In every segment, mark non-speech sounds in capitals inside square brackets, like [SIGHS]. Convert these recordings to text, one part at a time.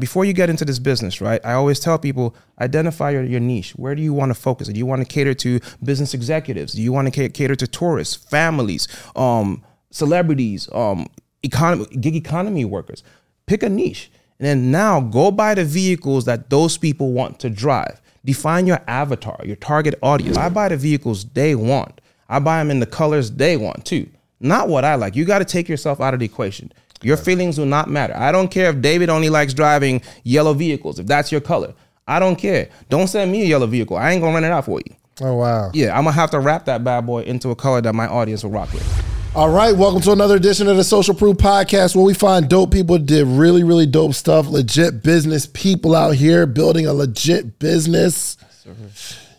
before you get into this business, right? I always tell people identify your, your niche. Where do you want to focus? Do you want to cater to business executives? Do you want to cater to tourists, families, um, celebrities, um, economy, gig economy workers? Pick a niche. And then now go buy the vehicles that those people want to drive. Define your avatar, your target audience. I buy the vehicles they want. I buy them in the colors they want too. Not what I like. You got to take yourself out of the equation. Your feelings will not matter. I don't care if David only likes driving yellow vehicles, if that's your color. I don't care. Don't send me a yellow vehicle. I ain't gonna rent it out for you. Oh wow. Yeah, I'm gonna have to wrap that bad boy into a color that my audience will rock with. All right, welcome to another edition of the Social Proof Podcast, where we find dope people did really, really dope stuff. Legit business people out here building a legit business.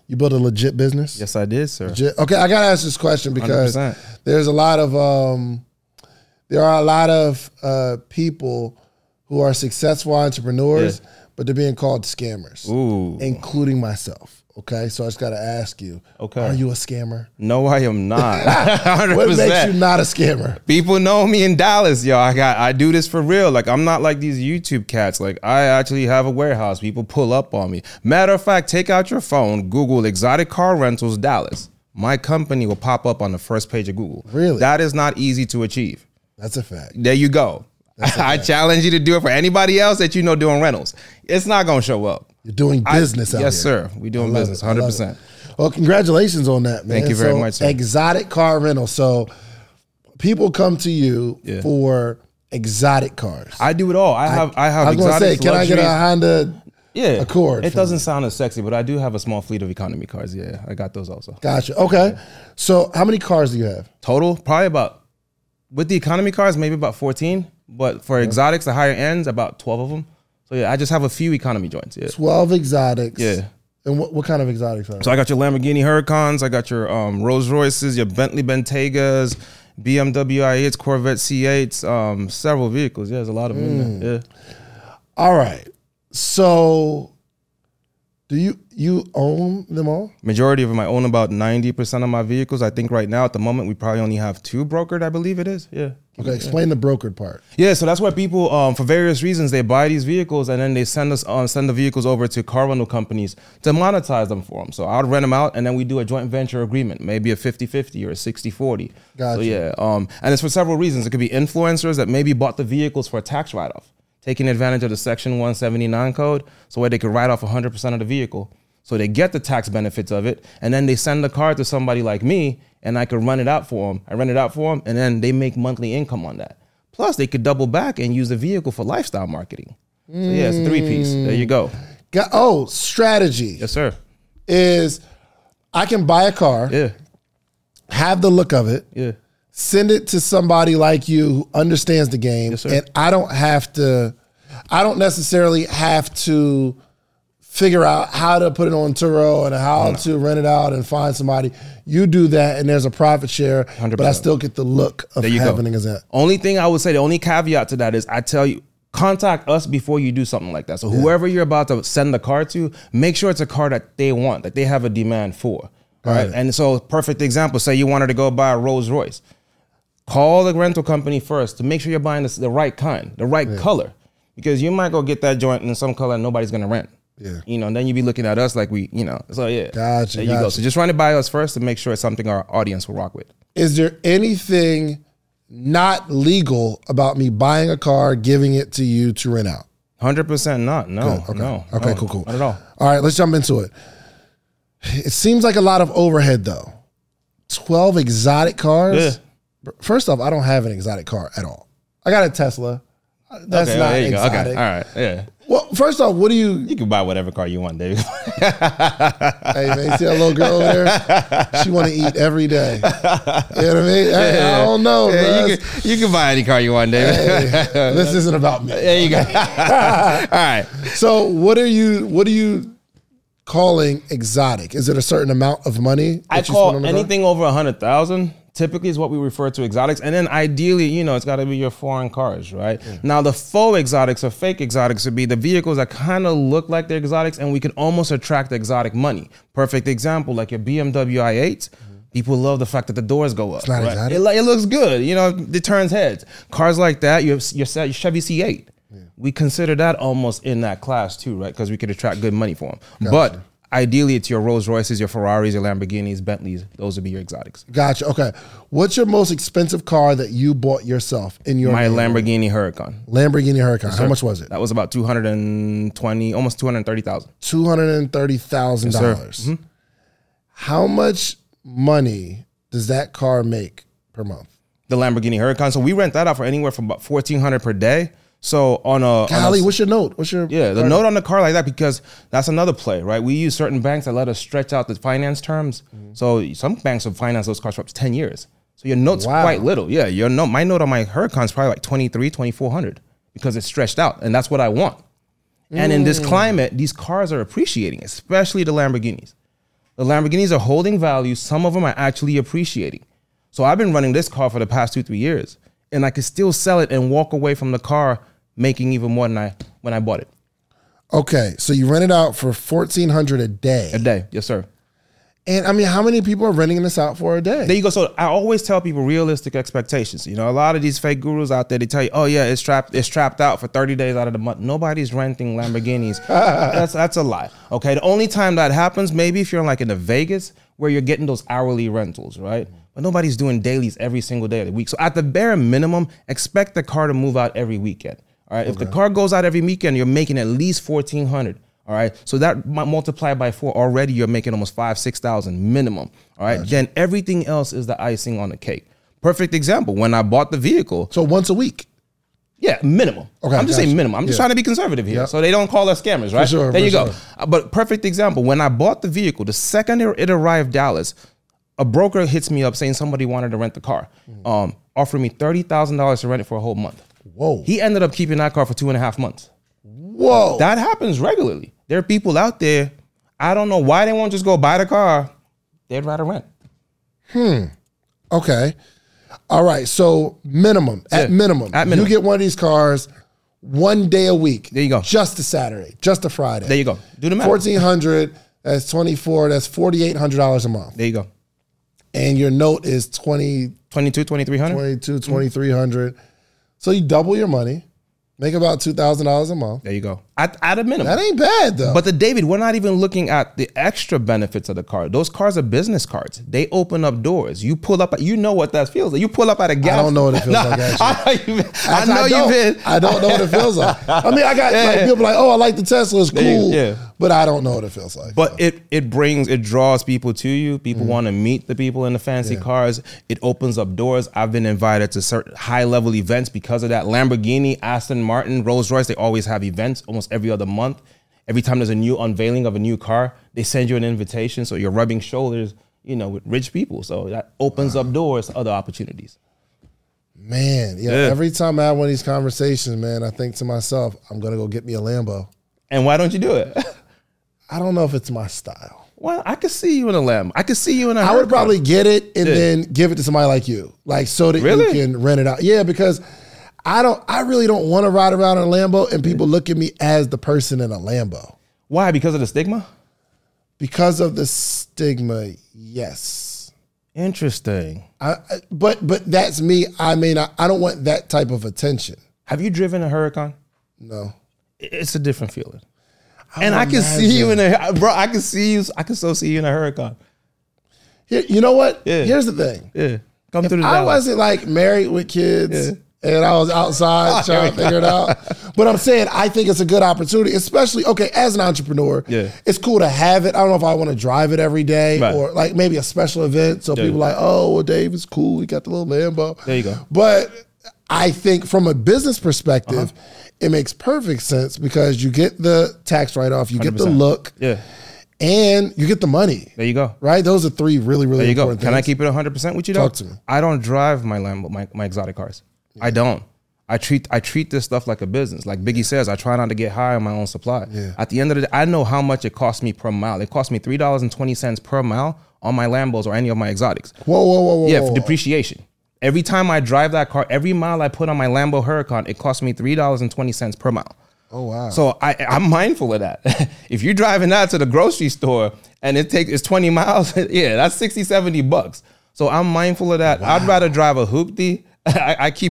You built a legit business. Yes, I did, sir. Legit. Okay, I gotta ask this question because 100%. there's a lot of um, there are a lot of uh, people who are successful entrepreneurs, but they're being called scammers, Ooh. including myself. Okay, so I just gotta ask you: Okay. are you a scammer? No, I am not. [LAUGHS] [LAUGHS] 100%. What makes you not a scammer? People know me in Dallas, yo. I got I do this for real. Like I'm not like these YouTube cats. Like I actually have a warehouse. People pull up on me. Matter of fact, take out your phone, Google exotic car rentals Dallas. My company will pop up on the first page of Google. Really? That is not easy to achieve. That's a fact. There you go. [LAUGHS] I challenge you to do it for anybody else that you know doing rentals. It's not gonna show up. You're doing I- business out yes, here. sir. We doing business. I hundred percent. Well, congratulations on that, man. Thank you very So, much, sir. Exotic car rental. So people come to you Yeah. for exotic cars. I do it all. I have I have I was gonna say, exotics, can I get a. Honda? Yeah, Accord It doesn't sound as sexy, but I do have a small fleet of economy cars. Yeah, I got those also. Gotcha. Okay. So how many cars do you have? Total, probably about with the economy cars, maybe about fourteen. But for exotics, the higher ends, about twelve of them. So yeah, I just have a few economy joints. Yeah. Twelve exotics. Yeah. And what, what kind of exotics are? So I got your Lamborghini Huracans, I got your um, Rolls Royces, your Bentley Bentaygas, BMW i8s, Corvette C8s, um, several vehicles. Yeah, there's a lot of them in there. Yeah. All right. So do you you own them all? Majority of them, I own about ninety percent of my vehicles. I think right now at the moment we probably only have two brokered. I believe it is. Yeah. Okay. Explain the brokered part. Yeah, so that's why people, um, for various reasons, they buy these vehicles and then they send us um, send the vehicles over to car rental companies to monetize them for them. So I'll rent them out and then we do a joint venture agreement, maybe a 50-50 or a 60-40. Gotcha. So yeah, um, and it's for several reasons. It could be influencers that maybe bought the vehicles for a tax write-off, taking advantage of the Section 179 code, so where they could write off 100% of the vehicle. So they get the tax benefits of it, and then they send the car to somebody like me, and I could run it out for them. I rent it out for them, and then they make monthly income on that. Plus, they could double back and use the vehicle for lifestyle marketing. So yeah, it's a three piece. There you go. Got, oh, strategy Yes, sir. is I can buy a car, Yeah, have the look of it, yeah. Send it to somebody like you who understands the game, Yes, and I don't have to. I don't necessarily have to figure out how to put it on Turo and how to rent it out and find somebody. You do that, and there's a profit share, but I still get the look of There you having go. a Gazette. Only thing I would say, the only caveat to that is I tell you, contact us before you do something like that. So whoever you're about to send the car to, make sure it's a car that they want, that they have a demand for. All right. it. And so perfect example, say you wanted to go buy a Rolls Royce. Call the rental company first to make sure you're buying this, the right kind, the right color. Because you might go get that joint in some color nobody's gonna rent. Yeah. You know, and then you be looking at us like we, you know. So yeah. Gotcha, There you go. So just run it by us first to make sure it's something our audience will rock with. Is there anything not legal about me buying a car, giving it to you to rent out? Hundred percent not. No. Okay. No. Okay, no, cool, cool. Not at all. All right, let's jump into it. It seems like a lot of overhead though. 12 exotic cars. First off, I don't have an exotic car at all. I got a Tesla. That's okay, not there you exotic. go. Okay. All right. Yeah. Well, first off, what do you You can buy whatever car you want, David. [LAUGHS] Hey man, see that little girl over there? She want to eat every day. You know what I mean? Hey, I don't know. Yeah, you, can, you can buy any car you want, David. Hey, [LAUGHS] this isn't about me. there you go. [LAUGHS] all right. So, what are you? What are you calling exotic? Is it a certain amount of money? I that you spend call on the car? anything over a hundred thousand. Typically, is what we refer to exotics, and then ideally, you know, it's got to be your foreign cars, right? Now, the faux exotics or fake exotics would be the vehicles that kind of look like they're exotics, and we can almost attract exotic money. Perfect example, like your BMW i8. People love the fact that the doors go up. right? It, it looks good, you know, it turns heads. Cars like that, you have your, Chevy C8. we consider that almost in that class too, right? Because we could attract good money for them. But ideally, it's your Rolls Royces, your Ferraris, your Lamborghinis, Bentleys. Those would be your exotics. Gotcha. Okay. What's your most expensive car that you bought yourself in your My name? Lamborghini Huracan. Lamborghini Huracan? How much was it? That was about two hundred and twenty, almost two hundred thirty thousand. Two hundred and thirty thousand sir. dollars. How much money does that car make per month? The Lamborghini Huracan. So we rent that out for anywhere from about fourteen hundred per day. So on a, on a what's your note? What's your Yeah, the car- note on the car like that because that's another play, right? We use certain banks that let us stretch out the finance terms. Mm-hmm. So some banks will finance those cars for up to 10 years. So your note's Wow. quite little. Yeah, your note, my note on my Huracan is probably like 23, 2400 because it's stretched out and that's what I want. And in this Mm. climate, these cars are appreciating, especially the Lamborghinis. The Lamborghinis are holding value. Some of them are actually appreciating. So I've been running this car for the past two, three years, and I could still sell it and walk away from the car making even more than I when I bought it. Okay, so you rent it out for fourteen hundred a day, A day, yes, sir. and I mean, how many people are renting this out for a day? There you go. So I always tell people realistic expectations. You know, a lot of these fake gurus out there, they tell you, "Oh yeah, it's trapped, it's trapped out for 30 days out of the month." Nobody's renting Lamborghinis. [LAUGHS] that's that's a lie. Okay, the only time that happens, maybe if you're like in the Vegas where you're getting those hourly rentals, right? But nobody's doing dailies every single day of the week. So at the bare minimum, expect the car to move out every weekend. All right. If the car goes out every weekend, you're making at least 1400 all right. So that mu- multiplied by four already, you're making almost five, six thousand minimum. All right. Then everything else is the icing on the cake. Perfect example. When I bought the vehicle, so once a week. yeah, minimum. Okay, I'm just gotcha. saying minimum. I'm just Yeah. trying to be conservative here, Yeah. so they don't call us scammers, right? sure, there you go. sure. Uh, But perfect example. When I bought the vehicle, the second it arrived Dallas, a broker hits me up saying somebody wanted to rent the car, Mm. um, offered me thirty thousand dollars to rent it for a whole month. Whoa, He ended up keeping that car for two and a half months. whoa. That happens regularly. There are people out there. I don't know why they won't just go buy the car. They'd rather rent. Hmm. Okay. All right. So minimum, at Yeah, minimum, at minimum. you get one of these cars one day a week. There you go. Just a Saturday, just a Friday. There you go. Do the math. Fourteen hundred. That's twenty four. That's forty eight hundred dollars a month. There you go. And your note is 20, 22, 2300. 22, 2300. So you double your money, make about two thousand dollars a month. There you go. At, at a minimum. That ain't bad though. But the David, we're not even looking at the extra benefits of the car. Those cars are business cards. They open up doors. You pull up. You know what that feels like. You pull up at a gas. I don't know what it [LAUGHS] feels like, actually. I know, you've been, I know don't. you've been. I don't know what it feels like. I mean, I got [LAUGHS] like yeah. people like, oh, I like the Tesla, it's cool. yeah. But I don't know what it feels like. But it it brings it draws people to you. People Mm-hmm. want to meet the people in the fancy cars. It opens up doors. I've been invited to certain high level events because of that. Lamborghini, Aston Martin, Rolls Royce. They always have events almost every other month. Every time there's a new unveiling of a new car, they send you an invitation. So you're rubbing shoulders, you know, with rich people. So that opens up doors to other opportunities. Man, yeah, Yeah. Every time I have one of these conversations, man, I think to myself, I'm gonna go get me a Lambo. And why don't you do it? I don't know if it's my style. well, I could see you in a Lambo. I could see you in a. I would Huracan. probably get it and Yeah. then give it to somebody like you, like so that Really? you can rent it out. Yeah, because I don't. I really don't want to ride around in a Lambo, and people look at me as the person in a Lambo Why? Because of the stigma. because of the stigma. Yes, Interesting. I, I- but but that's me. I mean, I, I don't want that type of attention. Have you driven a Huracan? No. it's a different feeling. and I can see you in a bro. I can see you. I can still see you in a Huracan. Here, you know what? Yeah. Here's the thing. Yeah, come through the I Dallas. wasn't like married with kids and I was outside [LAUGHS] Oh, trying to figure it out. But I'm saying I think it's a good opportunity, especially okay, as an entrepreneur. Yeah. It's cool to have it. I don't know if I want to drive it every day Right. or like maybe a special event. So Yeah. people like, oh well Dave is cool. He got the little Lambo. There you go. But I think from a business perspective, Uh-huh. it makes perfect sense because you get the tax write off, you get the look, Yeah, and you get the money. there you go. Right? Those are three really, really There you go. Can I keep it 100 percent with you? Though? Talk to me. I don't drive my Lambo, my, my exotic cars. I don't. I treat I treat this stuff like a business. Like Biggie says, I try not to get high on my own supply. At the end of the day, I know how much it costs me per mile. It costs me three dollars and twenty cents per mile on my Lambos or any of my exotics. Whoa, whoa, whoa, whoa. Yeah, for depreciation. Every time I drive that car, every mile I put on my Lambo Huracan, it costs me three dollars and twenty cents per mile. Oh wow. So I, I'm mindful of that. [LAUGHS] if you're driving that to the grocery store and it takes it's 20 miles, [LAUGHS] yeah, that's 60, 70 bucks. So I'm mindful of that. I'd rather drive a hoopty. [LAUGHS] I, I keep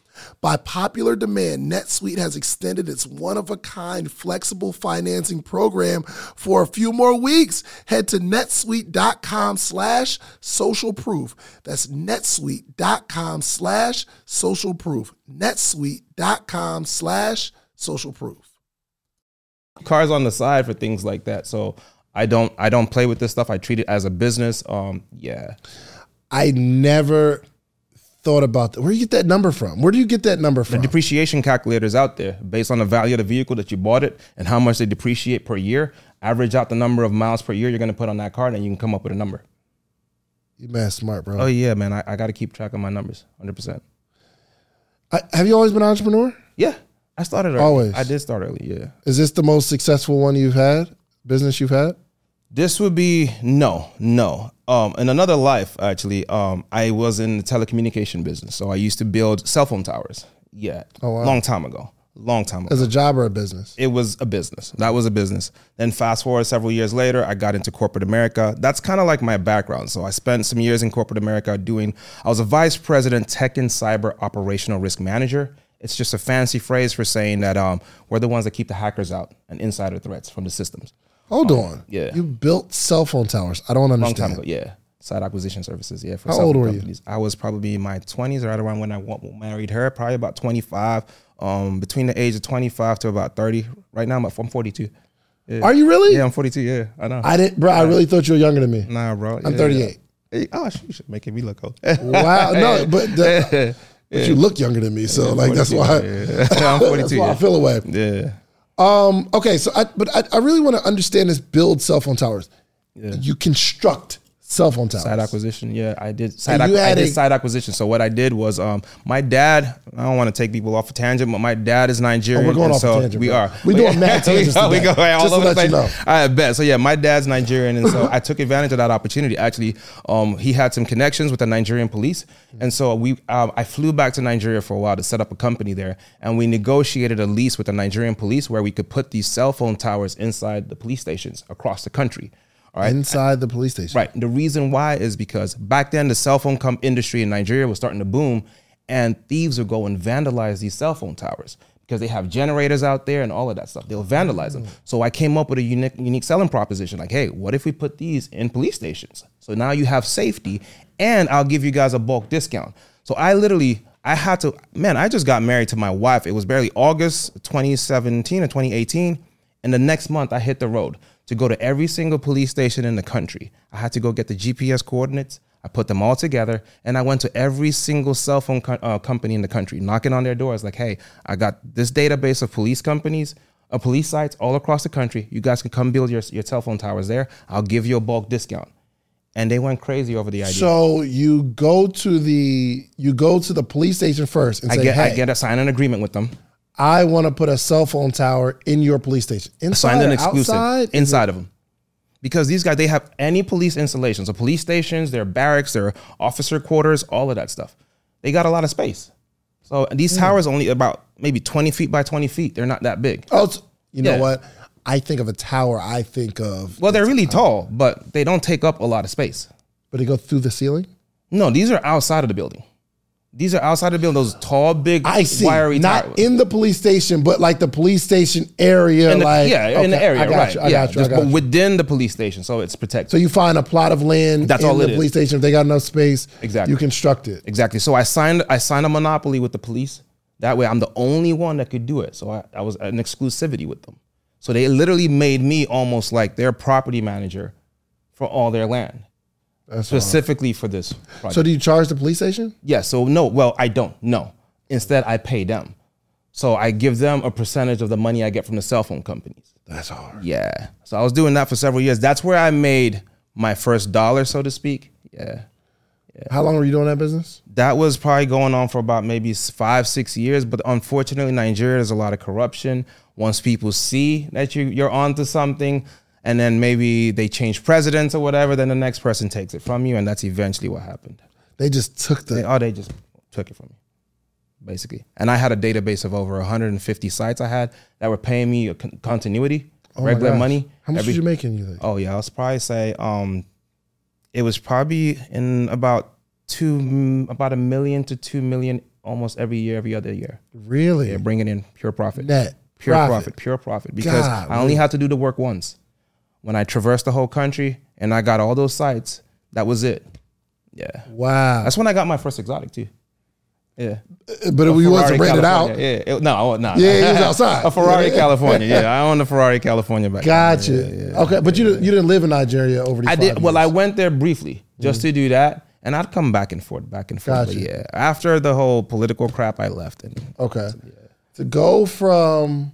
By popular demand, NetSuite has extended its one of a kind flexible financing program for a few more weeks. Head to netsuite.com slash social proof. That's netsuite.com slash social proof. netsuite.com slash social proof. Cars on the side for things like that. So I don't I don't play with this stuff. I treat it as a business. Um yeah. I never thought about that. Where do you get that number from? Where do you get that number from? The depreciation calculator is out there based on the value of the vehicle that you bought it and how much they depreciate per year. Average out the number of miles per year you're going to put on that car, and you can come up with a number. You man smart, bro. Oh yeah, man. I, I got to keep track of my numbers, hundred percent. Have you always been an entrepreneur? Yeah, I started early. Always. I did start early. Yeah. Is this the most successful one you've had? Business you've had? This would be no, no. Um, in another life, actually, um, I was in the telecommunication business, so I used to build cell phone towers. Yeah, Oh, wow. long time ago. Long time ago. As a job or a business? it was a business. That was a business. Then fast forward several years later, I got into corporate America. That's kind of like my background. So I spent some years in corporate America doing. I was a vice president, tech and cyber operational risk manager. It's just a fancy phrase for saying that um, we're the ones that keep the hackers out and insider threats from the systems. Hold on. yeah. You built cell phone towers. I don't understand. Long time ago, yeah. Site acquisition services, yeah. For How old were you? I was probably in my twenties, right around when I married her. Probably about twenty five. Um, between the age of twenty five to about thirty. Right now, I'm, I'm forty two. Are you really? Yeah, I'm 42. Yeah, I know. I didn't, bro. I really thought you were younger than me. nah, bro. I'm yeah. 38. Hey, oh, you should making me look old. Wow. No, [LAUGHS] but the, but you look younger than me, so like that's why. Yeah. [LAUGHS] I'm [LAUGHS] 42. That's why I feel away. yeah. Um. Okay. So, I, but I, I really want to understand this. Build cell phone towers. You construct Cell phone towers. Site acquisition, yeah, I did. Site acqui- I did a- site acquisition. So what I did was, um, my dad. I don't want to take people off a tangent, but my dad is Nigerian. Oh, we're going off a so tangent, We bro. are. We doing mad [LAUGHS] we go, we go all over the let you place. know. I bet. So yeah, my dad's Nigerian, and so I took advantage of that opportunity. Actually, um, he had some connections with the Nigerian police, and so we, um, I flew back to Nigeria for a while to set up a company there, and we negotiated a lease with the Nigerian police where we could put these cell phone towers inside the police stations across the country. All right. Inside the police station. Right. The reason why is because back then the cell phone com- industry in Nigeria was starting to boom, and thieves would go and vandalize these cell phone towers because they have generators out there and all of that stuff. They'll vandalize them. Mm. So I came up with a unique, unique selling proposition. Like, hey, what if we put these in police stations? So now you have safety, and I'll give you guys a bulk discount. So I literally. I had to, man, I just got married to my wife. It was barely August 2017 or 2018. And the next month, I hit the road to go to every single police station in the country. I had to go get the GPS coordinates. I put them all together, and I went to every single cell phone co- uh, company in the country, knocking on their doors, like, "Hey, I got this database of police companies, uh, police sites all across the country. You guys can come build your your cell phone towers there. I'll give you a bulk discount." And they went crazy over the idea. So you go to the you go to the police station first and I say, get "Hey, I get a sign an agreement with them. I want to put a cell phone tower in your police station. Inside, signed an exclusive outside? inside of them. Because these guys, they have any police installations, so police stations, their barracks, their officer quarters, all of that stuff. They got a lot of space. So these Hmm. towers only about maybe 20 feet by 20 feet. They're not that big. Oh, you know Yeah. what? I think of a tower. I think of, Well, they're really tall, but they don't take up a lot of space. but they go through the ceiling. No, these are outside of the building. These are outside of the building. Those tall, big, I see. wiry Not in the police station, but like the police station area. The- like yeah, in the area, I got right? you. I yeah, got you. I just- got but you. within the police station, so it's protected. So you find a plot of land That's in all the is. police station. If they got enough space, Exactly. you construct it. Exactly. So I signed I signed a monopoly with the police. That way I'm the only one that could do it. So I, I was an exclusivity with them. So they literally made me almost like their property manager for all their land. That's. Specifically for this project. So do you charge the police station? yeah, so no, well, I don't. No. Instead I pay them. So I give them a percentage of the money I get from the cell phone companies. That's hard. Yeah. So I was doing that for several years. That's where I made my first dollar, so to speak. Yeah. yeah. How long were you doing that business? that was probably going on for about maybe five, six years. But unfortunately, Nigeria there's a lot of corruption. Once people see that you you're onto something, and then maybe they change presidents or whatever, then the next person takes it from you, and that's eventually what happened. They just took the. They, oh, they just took it from me, basically. And I had a database of over 150 sites I had that were paying me a con- continuity, Oh regular money. How much every- did you make in you think? Oh yeah, I'll probably say um, it was probably in about two, mm, about a million to two million almost every year, every other year. Really? Yeah, bringing in pure profit, Net pure profit. profit, pure profit. Because God, I only had to do the work once. When I traversed the whole country and I got all those sites, that was it. Yeah, Wow. that's when I got my first exotic too. Yeah, uh, but if you wasn't Ferrari, rented out. Yeah, it- no, no, Yeah, it was [LAUGHS] outside. a Ferrari, California. Yeah, I owned a Ferrari, California back. then. gotcha. Yeah, yeah. Okay, but you didn't, you didn't live in Nigeria over. I did. five Well, I went there briefly just mm-hmm. to do that, and I'd come back and forth, back and forth. But Gotcha. yeah, after the whole political crap, I left. And Okay. To go from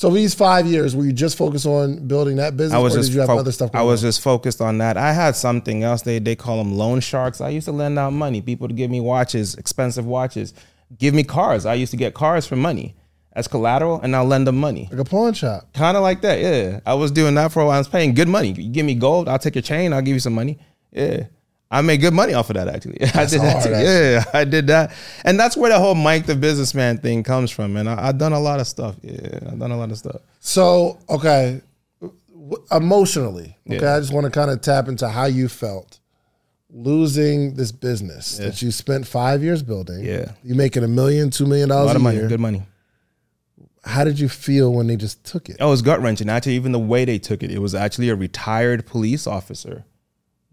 so these five years, were you just focused on building that business, I was or just did you have fo- other stuff? I was on? just focused on that. I had something else. They they call them loan sharks. I used to lend out money. People to give me watches, expensive watches, give me cars. I used to get cars for money as collateral, and I'll lend them money. like a pawn shop. Kind of like that. Yeah, I was doing that for a while. I was paying good money. You give me gold, I'll take your chain. I'll give you some money. Yeah. I made good money off of that actually. [LAUGHS] I did that hard. Yeah, [LAUGHS] I did that, and that's where the whole Mike the businessman thing comes from. And I, I've done a lot of stuff. Yeah, I've done a lot of stuff. So okay, w- emotionally, okay, Yeah. I just want to kind of tap into how you felt losing this business that you spent five years building. Yeah. you making a million, two million A dollars lot a, of money, year. good money. How did you feel when they just took it? Oh, it was gut wrenching. Actually, even the way they took it, it was actually a retired police officer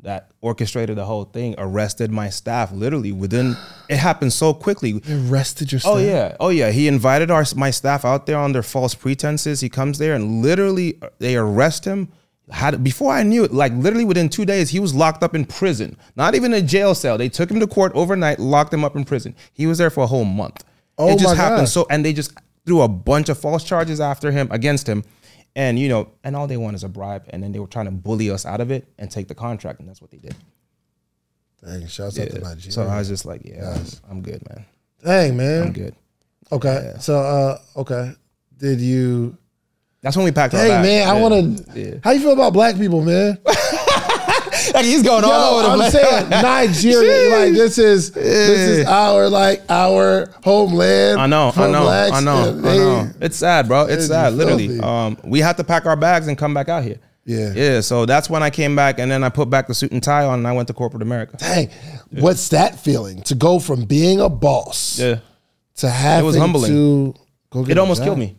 that orchestrated the whole thing, arrested my staff literally within. [SIGHS] It happened so quickly. You arrested your staff. Oh yeah, oh yeah. He invited our my staff out there under false pretenses. He comes there and literally uh, they arrest him. Had before I knew it, like literally within two days, he was locked up in prison. Not even a jail cell. They took him to court overnight, locked him up in prison. He was there for a whole month. Oh it just my happened gosh. so, and they just threw a bunch of false charges after him against him. And you know, and all they want is a bribe, and then they were trying to bully us out of it and take the contract, and that's what they did. Dang, shouts out to Nigeria. So I was just like, yeah, I'm good, man. Dang, man, I'm good. Okay. So uh okay. Did you That's when we packed Hey man, I wanna Yeah. how you feel about black people, man? [LAUGHS] Like he's going Yo, all over the I'm place. saying [LAUGHS] Nigeria, like this is this is our like our homeland. I know, I know, blacks, I know, and I know. It's sad, bro. It's It's sad, literally. Um, we had to pack our bags and come back out here. Yeah. yeah. So that's when I came back, and then I put back the suit and tie on, and I went to corporate America. Dang, what's that feeling to go from being a boss Yeah, to having was humbling. to go get it almost job? killed me.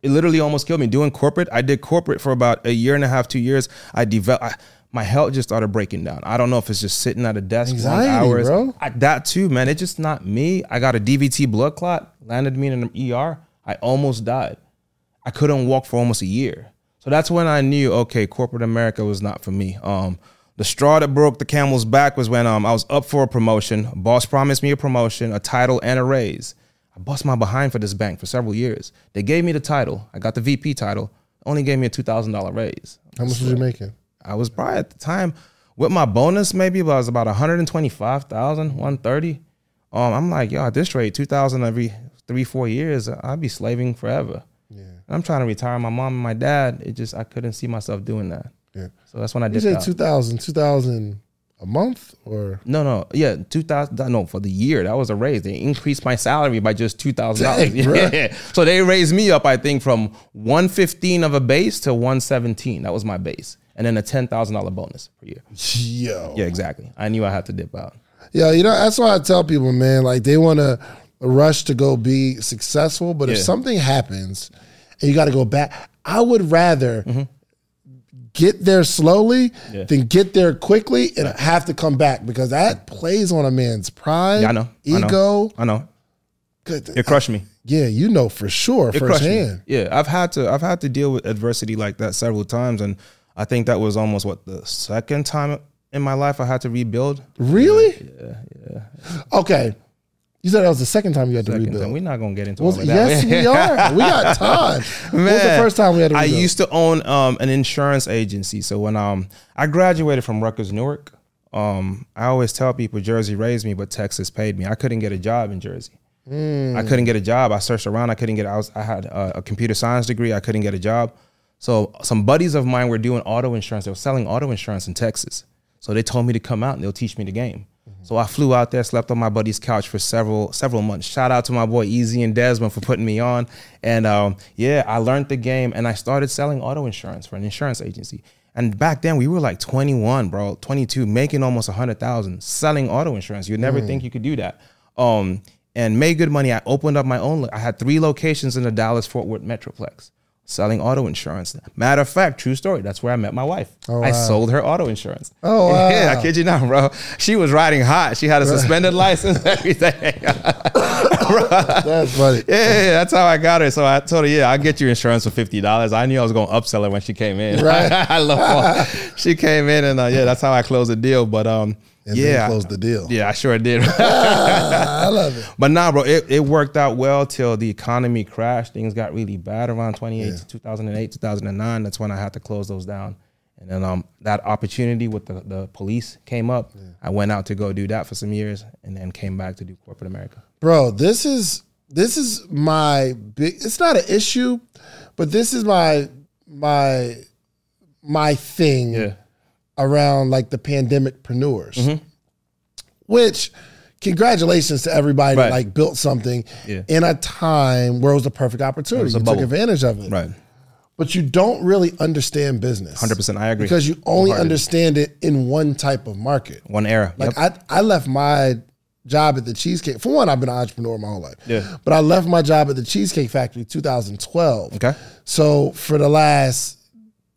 It literally almost killed me. Doing corporate, I did corporate for about a year and a half, two years. I developed. My health just started breaking down. I don't know if it's just sitting at a desk Anxiety, hours. bro. I, that too, man. It's just not me. I got a DVT blood clot, landed me in an ER. I almost died. I couldn't walk for almost a year. So that's when I knew, okay, corporate America was not for me. Um, the straw that broke the camel's back was when um, I was up for a promotion. Boss promised me a promotion, a title, and a raise. I bust my behind for this bank for several years. They gave me the title. I got the VP title. Only gave me a two thousand dollar raise. How much was you making? I was probably at the time with my bonus, maybe but I was about 125,000, 130. Um, I'm like, yo, at this rate, 2,000 every three, four years, I'd be slaving forever. Yeah. And I'm trying to retire my mom and my dad. It just, I couldn't see myself doing that. Yeah. So that's when I You did said that. 2000, 2000 a month or No, no, yeah, 2000, no, for the year. That was a raise. They increased my salary by just $2,000. [LAUGHS] Yeah. So they raised me up, I think, from 115 of a base to 117. That was my base. And then a $10,000 bonus per year. yo. Yeah, exactly. I knew I had to dip out. Yeah, you know, that's why I tell people, man, like they want to rush to go be successful, but if something happens and you got to go back, I would rather mm-hmm. Get there slowly. Yeah. than get there quickly and have to come back because that plays on a man's pride, Yeah, I know. I know. ego. I know. Good. It crushed me. Yeah, you know for sure, It firsthand. Yeah, I've had to I've had to deal with adversity like that several times, and I think that was almost what the second time in my life I had to rebuild. Really? Yeah, yeah. Okay. You said that was the second time you had to rebuild. time. We're not gonna get into Was- all of that. yes, we are. [LAUGHS] We got time. What was the first time we had to I used to own um, an insurance agency. So when um I graduated from Rutgers Newark, um I always tell people Jersey raised me, but Texas paid me. I couldn't get a job in Jersey. I couldn't get a job. I searched around. I couldn't get. I was. I had a, a computer science degree. I couldn't get a job. So some buddies of mine were doing auto insurance. They were selling auto insurance in Texas. So they told me to come out and they'll teach me the game. So I flew out there, slept on my buddy's couch for several several months. Shout out to my boy Easy and Desmond for putting me on. And um, yeah, I learned the game and I started selling auto insurance for an insurance agency. And back then we were like 21, bro, 22, making almost 100,000 selling auto insurance. You'd never think you could do that. Um, and made good money. I opened up my own. I had three locations in the Dallas Fort Worth Metroplex selling auto insurance. Matter of fact, true story. That's where I met my wife. Oh, I wow. sold her auto insurance. Oh, [LAUGHS] yeah. I kid you not, bro. She was riding hot. She had a suspended license, everything. [LAUGHS] That's funny. Yeah, yeah, that's how I got her. So I told her, yeah, I'll get you insurance for fifty dollars. I knew I was gonna upsell her when she came in. [LAUGHS] Right. I love her. She came in and uh, yeah, that's how I closed the deal. But um, And yeah, then close the deal. yeah, I sure did. [LAUGHS] I love it. [LAUGHS] But nah, bro, it, it worked out well till the economy crashed. Things got really bad around 28 to 2008, 2009. That's when I had to close those down. And then um, that opportunity with the, the police came up. I went out to go do that for some years and then came back to do corporate America. Bro, this is this is my big it's not an issue, but this is my my my thing around like the pandemicpreneurs. Which congratulations to everybody that like built something Yeah. in a time where it was the perfect opportunity. You took advantage of it. Right. But you don't really understand business. 100%. I agree. Because you only understand it in one type of market. One era. Like Yep. I, I left my job at the Cheesecake. For one, I've been an entrepreneur my whole life. Yeah. But I left my job at the Cheesecake Factory 2012. Okay. So for the last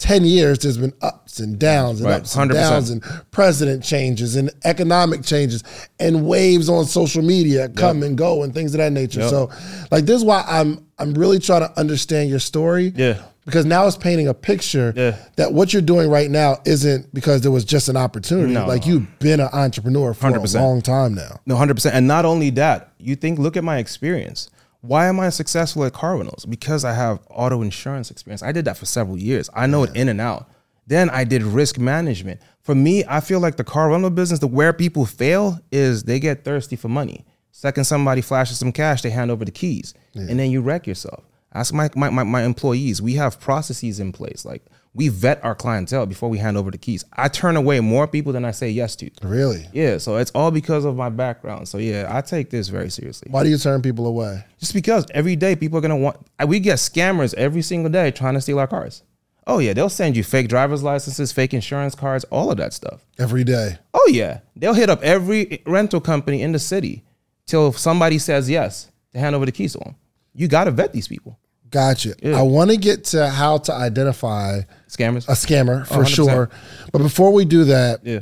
10 years, there's been ups and downs and Right. ups and 100%. downs and president changes and economic changes and waves on social media come and go and things of that nature. Yep. So like this is why I'm I'm really trying to understand your story. Yeah. Because now it's painting a picture Yeah. that what you're doing right now isn't because there was just an opportunity. No. Like you've been an entrepreneur for 100%. a long time now. No, hundred percent. And not only that, you think, look at my experience. Why am I successful at car rentals? Because I have auto insurance experience. I did that for several years. I know it in and out. Then I did risk management. For me, I feel like the car rental business, the where people fail is they get thirsty for money. Second somebody flashes some cash, they hand over the keys. And then you wreck yourself. Ask my, my, my, my employees. We have processes in place. Like we vet our clientele before we hand over the keys. I turn away more people than I say yes to. Really? Yeah, so it's all because of my background. So yeah, I take this very seriously. Why do you turn people away? Just because every day people are gonna want. We get scammers every single day trying to steal our cars. Oh yeah, they'll send you fake driver's licenses, fake insurance cards, all of that stuff. Every day. Oh yeah, they'll hit up every rental company in the city till somebody says yes to hand over the keys to them. You got to vet these people. Gotcha. I want to get to how to identify Scammers. a scammer for 100%. sure. But before we do that, yeah,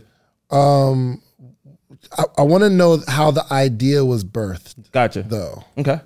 I, I want to know how the idea was birthed, gotcha. though. Okay.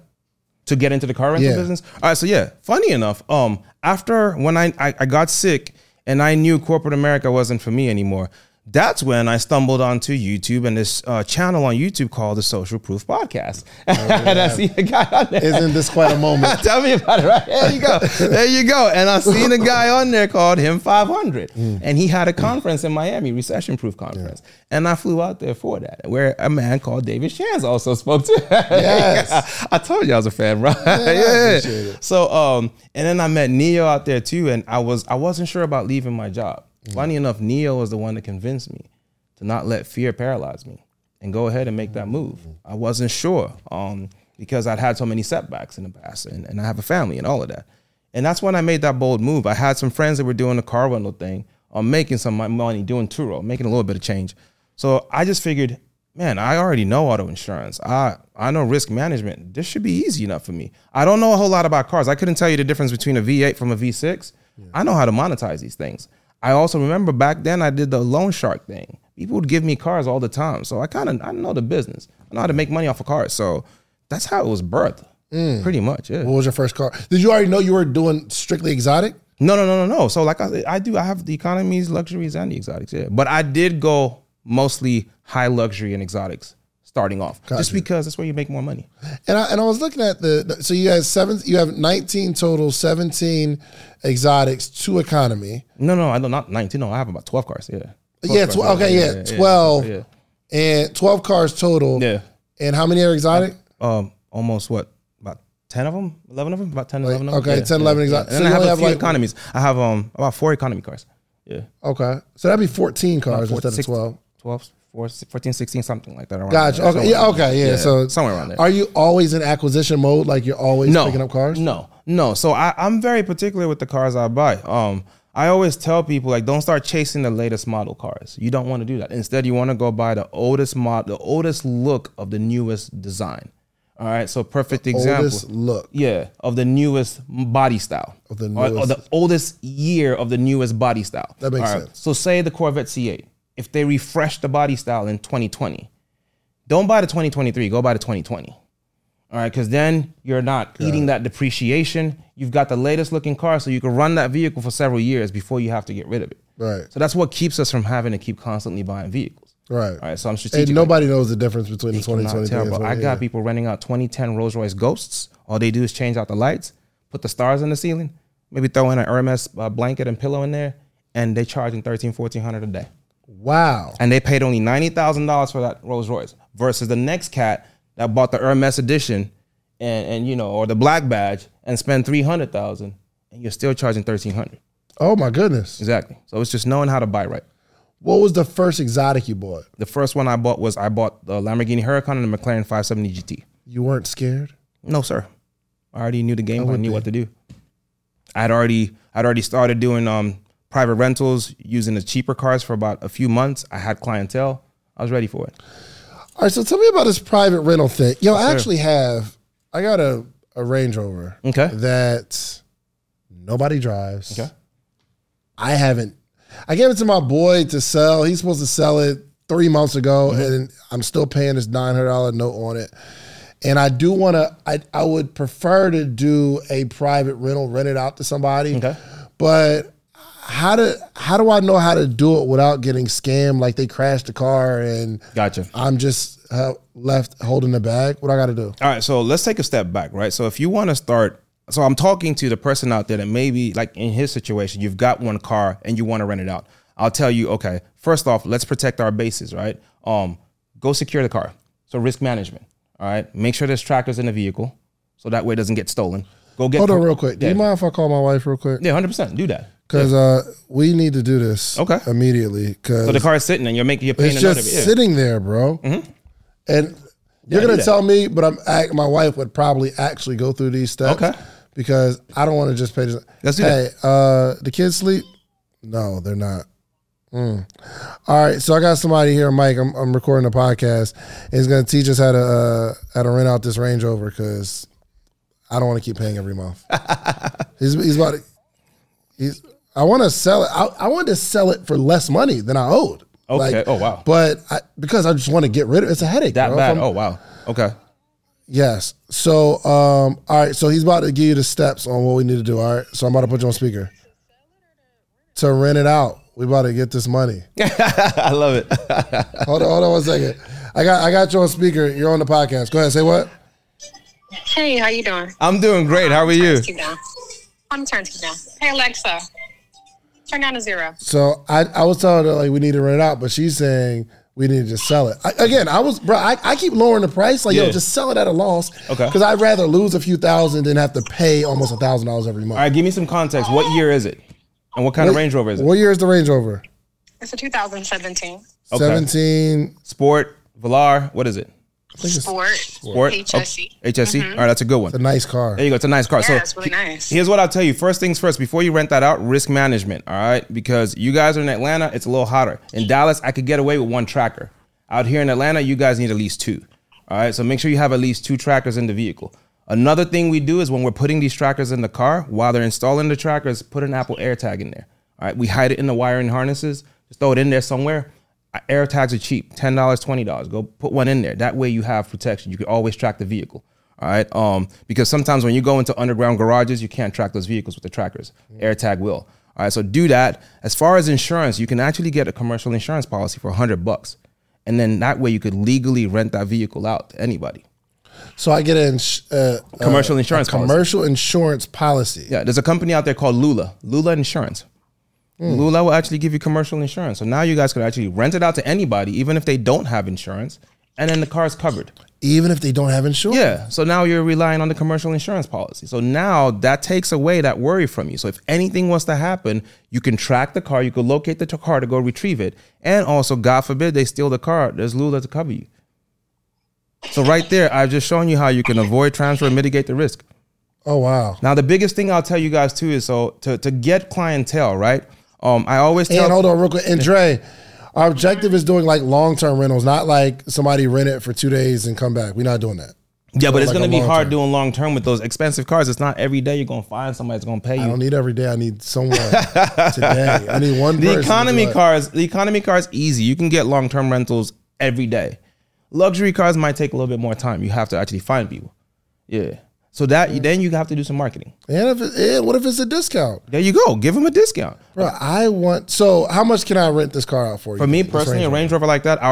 To get into the car rental Yeah. business. All right. So yeah, funny enough, um, after when I, I I got sick and I knew corporate America wasn't for me anymore, that's when I stumbled onto YouTube and this uh, channel on YouTube called the Social Proof Podcast. [LAUGHS] and I see a guy on there. Isn't this quite a moment? [LAUGHS] Tell me about it, right? There you go. There you go. And I seen a guy on there called Him 500. And he had a conference in Miami, recession proof conference. And I flew out there for that, where a man called David Shands also spoke to. [LAUGHS] Yes. I told you I was a fan, bro. Yeah. it. So um, and then I met Neo out there too, and I was I wasn't sure about leaving my job. Funny enough, Neo was the one that convinced me to not let fear paralyze me and go ahead and make that move. I wasn't sure um, because I'd had so many setbacks in the past and, and I have a family and all of that. And that's when I made that bold move. I had some friends that were doing the car rental thing, um, making some money doing Turo, making a little bit of change. So I just figured, man, I already know auto insurance. I, I know risk management. This should be easy enough for me. I don't know a whole lot about cars. I couldn't tell you the difference between a V8 from a V6. I know how to monetize these things. I also remember back then I did the loan shark thing. People would give me cars all the time. So I kind of I know the business. I know how to make money off of cars. So that's how it was birthed. Mm. Pretty much, yeah. What was your first car? Did you already know you were doing strictly exotic? No, no, no, no, no. So like I, I do, I have the economies, luxuries, and the exotics. Yeah, but I did go mostly high luxury and exotics starting off, just because that's where you make more money. And I, and I was looking at the, so you have seven you have 19 total, 17 exotics, two economy. No, no, I don't not nineteen. No, I have about twelve cars. Yeah. 12 Yeah, cars, tw- okay, yeah, 12. Yeah. And 12 cars total. Yeah. And how many are exotic? Um, almost what about ten of them, eleven of them, about 10, 11 of them. okay, 10, 11 exotic. And So then I have a few like- economies. I have um about four economy cars. Yeah. Okay. So that'd be 14 cars Four- instead of 12. 12, four- 14, 16, something like that. Around Gotcha. there. Okay. Yeah. Okay. there. Yeah. So somewhere around there. Are you always in acquisition mode? Like you're always no, picking up cars? No, no. So I, I'm very particular with the cars I buy. Um, I always tell people like, don't start chasing the latest model cars. You don't want to do that. Instead, you want to go buy the oldest mod, the oldest look of the newest design. All right. So perfect example. Oldest look. Yeah, of the newest body style. Of the Or- or, the oldest year of the newest body style. That makes sense. So say the Corvette C8. If they refresh the body style in 2020, don't buy the 2023, go buy the 2020. All right, because then you're not eating that depreciation. You've got the latest looking car, so you can run that vehicle for several years before you have to get rid of it. Right. So that's what keeps us from having to keep constantly buying vehicles. Right. All right, so I'm strategic. And nobody knows the difference between the Cannot 2023 tell, and bro. 20. I got people renting out 2010 Rolls Royce Ghosts. All they do is change out the lights, put the stars in the ceiling, maybe throw in an Hermes uh, blanket and pillow in there, and they charge charging 13, 1400 a day. Wow. And they paid only $90,000 for that Rolls Royce versus the next cat that bought the Hermes edition and, and you know, or the black badge and spent 300,000 and you're still charging 1300 Oh my goodness. Exactly. So it's just knowing how to buy right. What was the first exotic you bought? The first one I bought was I bought the Lamborghini Huracan and the McLaren 570 GT. You weren't scared? No, sir. I already knew the game. I knew what to do. I'd already I'd already started doing um private rentals using the cheaper cars for about a few months. I had clientele. I was ready for it. All right, so tell me about this private rental thing. Yo, I actually have I got a, a Range Rover Okay. that nobody drives. Okay. I haven't I gave it to my boy to sell. He's supposed to sell it three months ago, Mm-hmm. and I'm still paying this nine hundred dollar note on it. And I do want to. I I would prefer to do a private rental, rent it out to somebody. Okay. But how do how do I know how to do it without getting scammed? Like they crashed the car and Gotcha. I'm just uh, left holding the bag. What I got to do? All right, so let's take a step back, right? So if you want to start, so I'm talking to the person out there that maybe like in his situation, you've got one car and you want to rent it out. I'll tell you, okay, first off, let's protect our bases, right? Um, go secure the car. So risk management. All right, make sure there's trackers in the vehicle, so that way it doesn't get stolen. Go get Hold on, real quick. Do you mind if I call my wife real quick? Yeah, hundred percent. Do that. Because uh, we need to do this Okay. immediately. Because So the car is sitting and you're making you're it's just yeah. Mm-hmm. sitting there, bro. And you're gonna tell me, but I'm act- my wife would probably actually go through these steps. Okay. Because I don't want to just pay. This. Let's do hey, uh, the kids sleep? No, they're not. Mm. All right, so I got somebody here, Mike. I'm, I'm recording a podcast. He's gonna teach us how to uh, how to rent out this Range Rover because I don't want to keep paying every month. [LAUGHS] he's he's about to, he's. I want to sell it. I, I wanted to sell it for less money than I owed. Okay. Oh, wow. But I, because I just want to get rid of it. It's a headache. that bro. bad. Oh wow. Okay. Yes. So, um, all right. So he's about to give you the steps on what we need to do. All right. So I'm about to put you on speaker to rent it out. We about to get this money. [LAUGHS] I love it. [LAUGHS] Hold on. Hold on one second. I got I got you on speaker. You're on the podcast. Go ahead. Say what? Hey, how you doing? I'm doing great. How are you? Turn down. I'm turning you down. Hey Alexa, turn down to zero. So I I was telling her like we need to rent it out, but she's saying we need to just sell it. I, again, I was bro. I, I keep lowering the price. Like Yeah. yo, just sell it at a loss. Okay. Because I'd rather lose a few thousand than have to pay almost a thousand dollars every month. All right, give me some context. What year is it? And what kind of Range Rover is it? What year is the Range Rover? It's a 2017 Okay. Seventeen. Sport, Velar, what is it? Sport, Sport? HSE. Oh, HSE? Mm-hmm. All right, that's a good one. It's a nice car. There you go. It's a nice car. Yeah, so it's really nice. Here's what I'll tell you. First things first, before you rent that out, risk management. All right, because you guys are in Atlanta, it's a little hotter. In Dallas, I could get away with one tracker. Out here in Atlanta, you guys need at least two. All right, so make sure you have at least two trackers in the vehicle. Another thing we do is when we're putting these trackers in the car, while they're installing the trackers, put an Apple AirTag in there. All right, we hide it in the wiring harnesses. Just throw it in there somewhere. Uh, AirTags are cheap, ten dollars, twenty dollars. Go put one in there. That way you have protection. You can always track the vehicle. All right. Um, because sometimes when you go into underground garages, you can't track those vehicles with the trackers. AirTag will. All right. So do that. As far as insurance, you can actually get a commercial insurance policy for hundred bucks, and then that way you could legally rent that vehicle out to anybody. So I get an uh, Commercial uh, insurance a policy. commercial insurance policy. Yeah, there's a company out there called Lula, Lula Insurance. Mm. Lula will actually give you commercial insurance. So now you guys can actually rent it out to anybody, even if they don't have insurance, and then the car is covered. Even if they don't have insurance. Yeah. So now you're relying on the commercial insurance policy. So now that takes away that worry from you. So if anything was to happen, you can track the car, you can locate the car to go retrieve it. And also, God forbid they steal the car, there's Lula to cover you. So right there, I've just shown you how you can avoid transfer and mitigate the risk. Oh wow. Now the biggest thing I'll tell you guys too is so to, to get clientele, right? Um, I always tell And hold on real quick. And Dre, our objective is doing like long term rentals, not like somebody rent it for two days and come back. We're not doing that. Yeah, but it's like gonna be hard term. doing long term with those expensive cars. It's not every day you're gonna find somebody that's gonna pay you. I don't need every day. I need someone [LAUGHS] today. I need one The economy to do it. cars, the economy cars, easy. You can get long term rentals every day. Luxury cars might take a little bit more time. You have to actually find people. Yeah. So that then you have to do some marketing. And if it, and what if it's a discount? There you go. Give them a discount. Bro, I want so how much can I rent this car out for you? For me This personally, a? Range Rover like that, I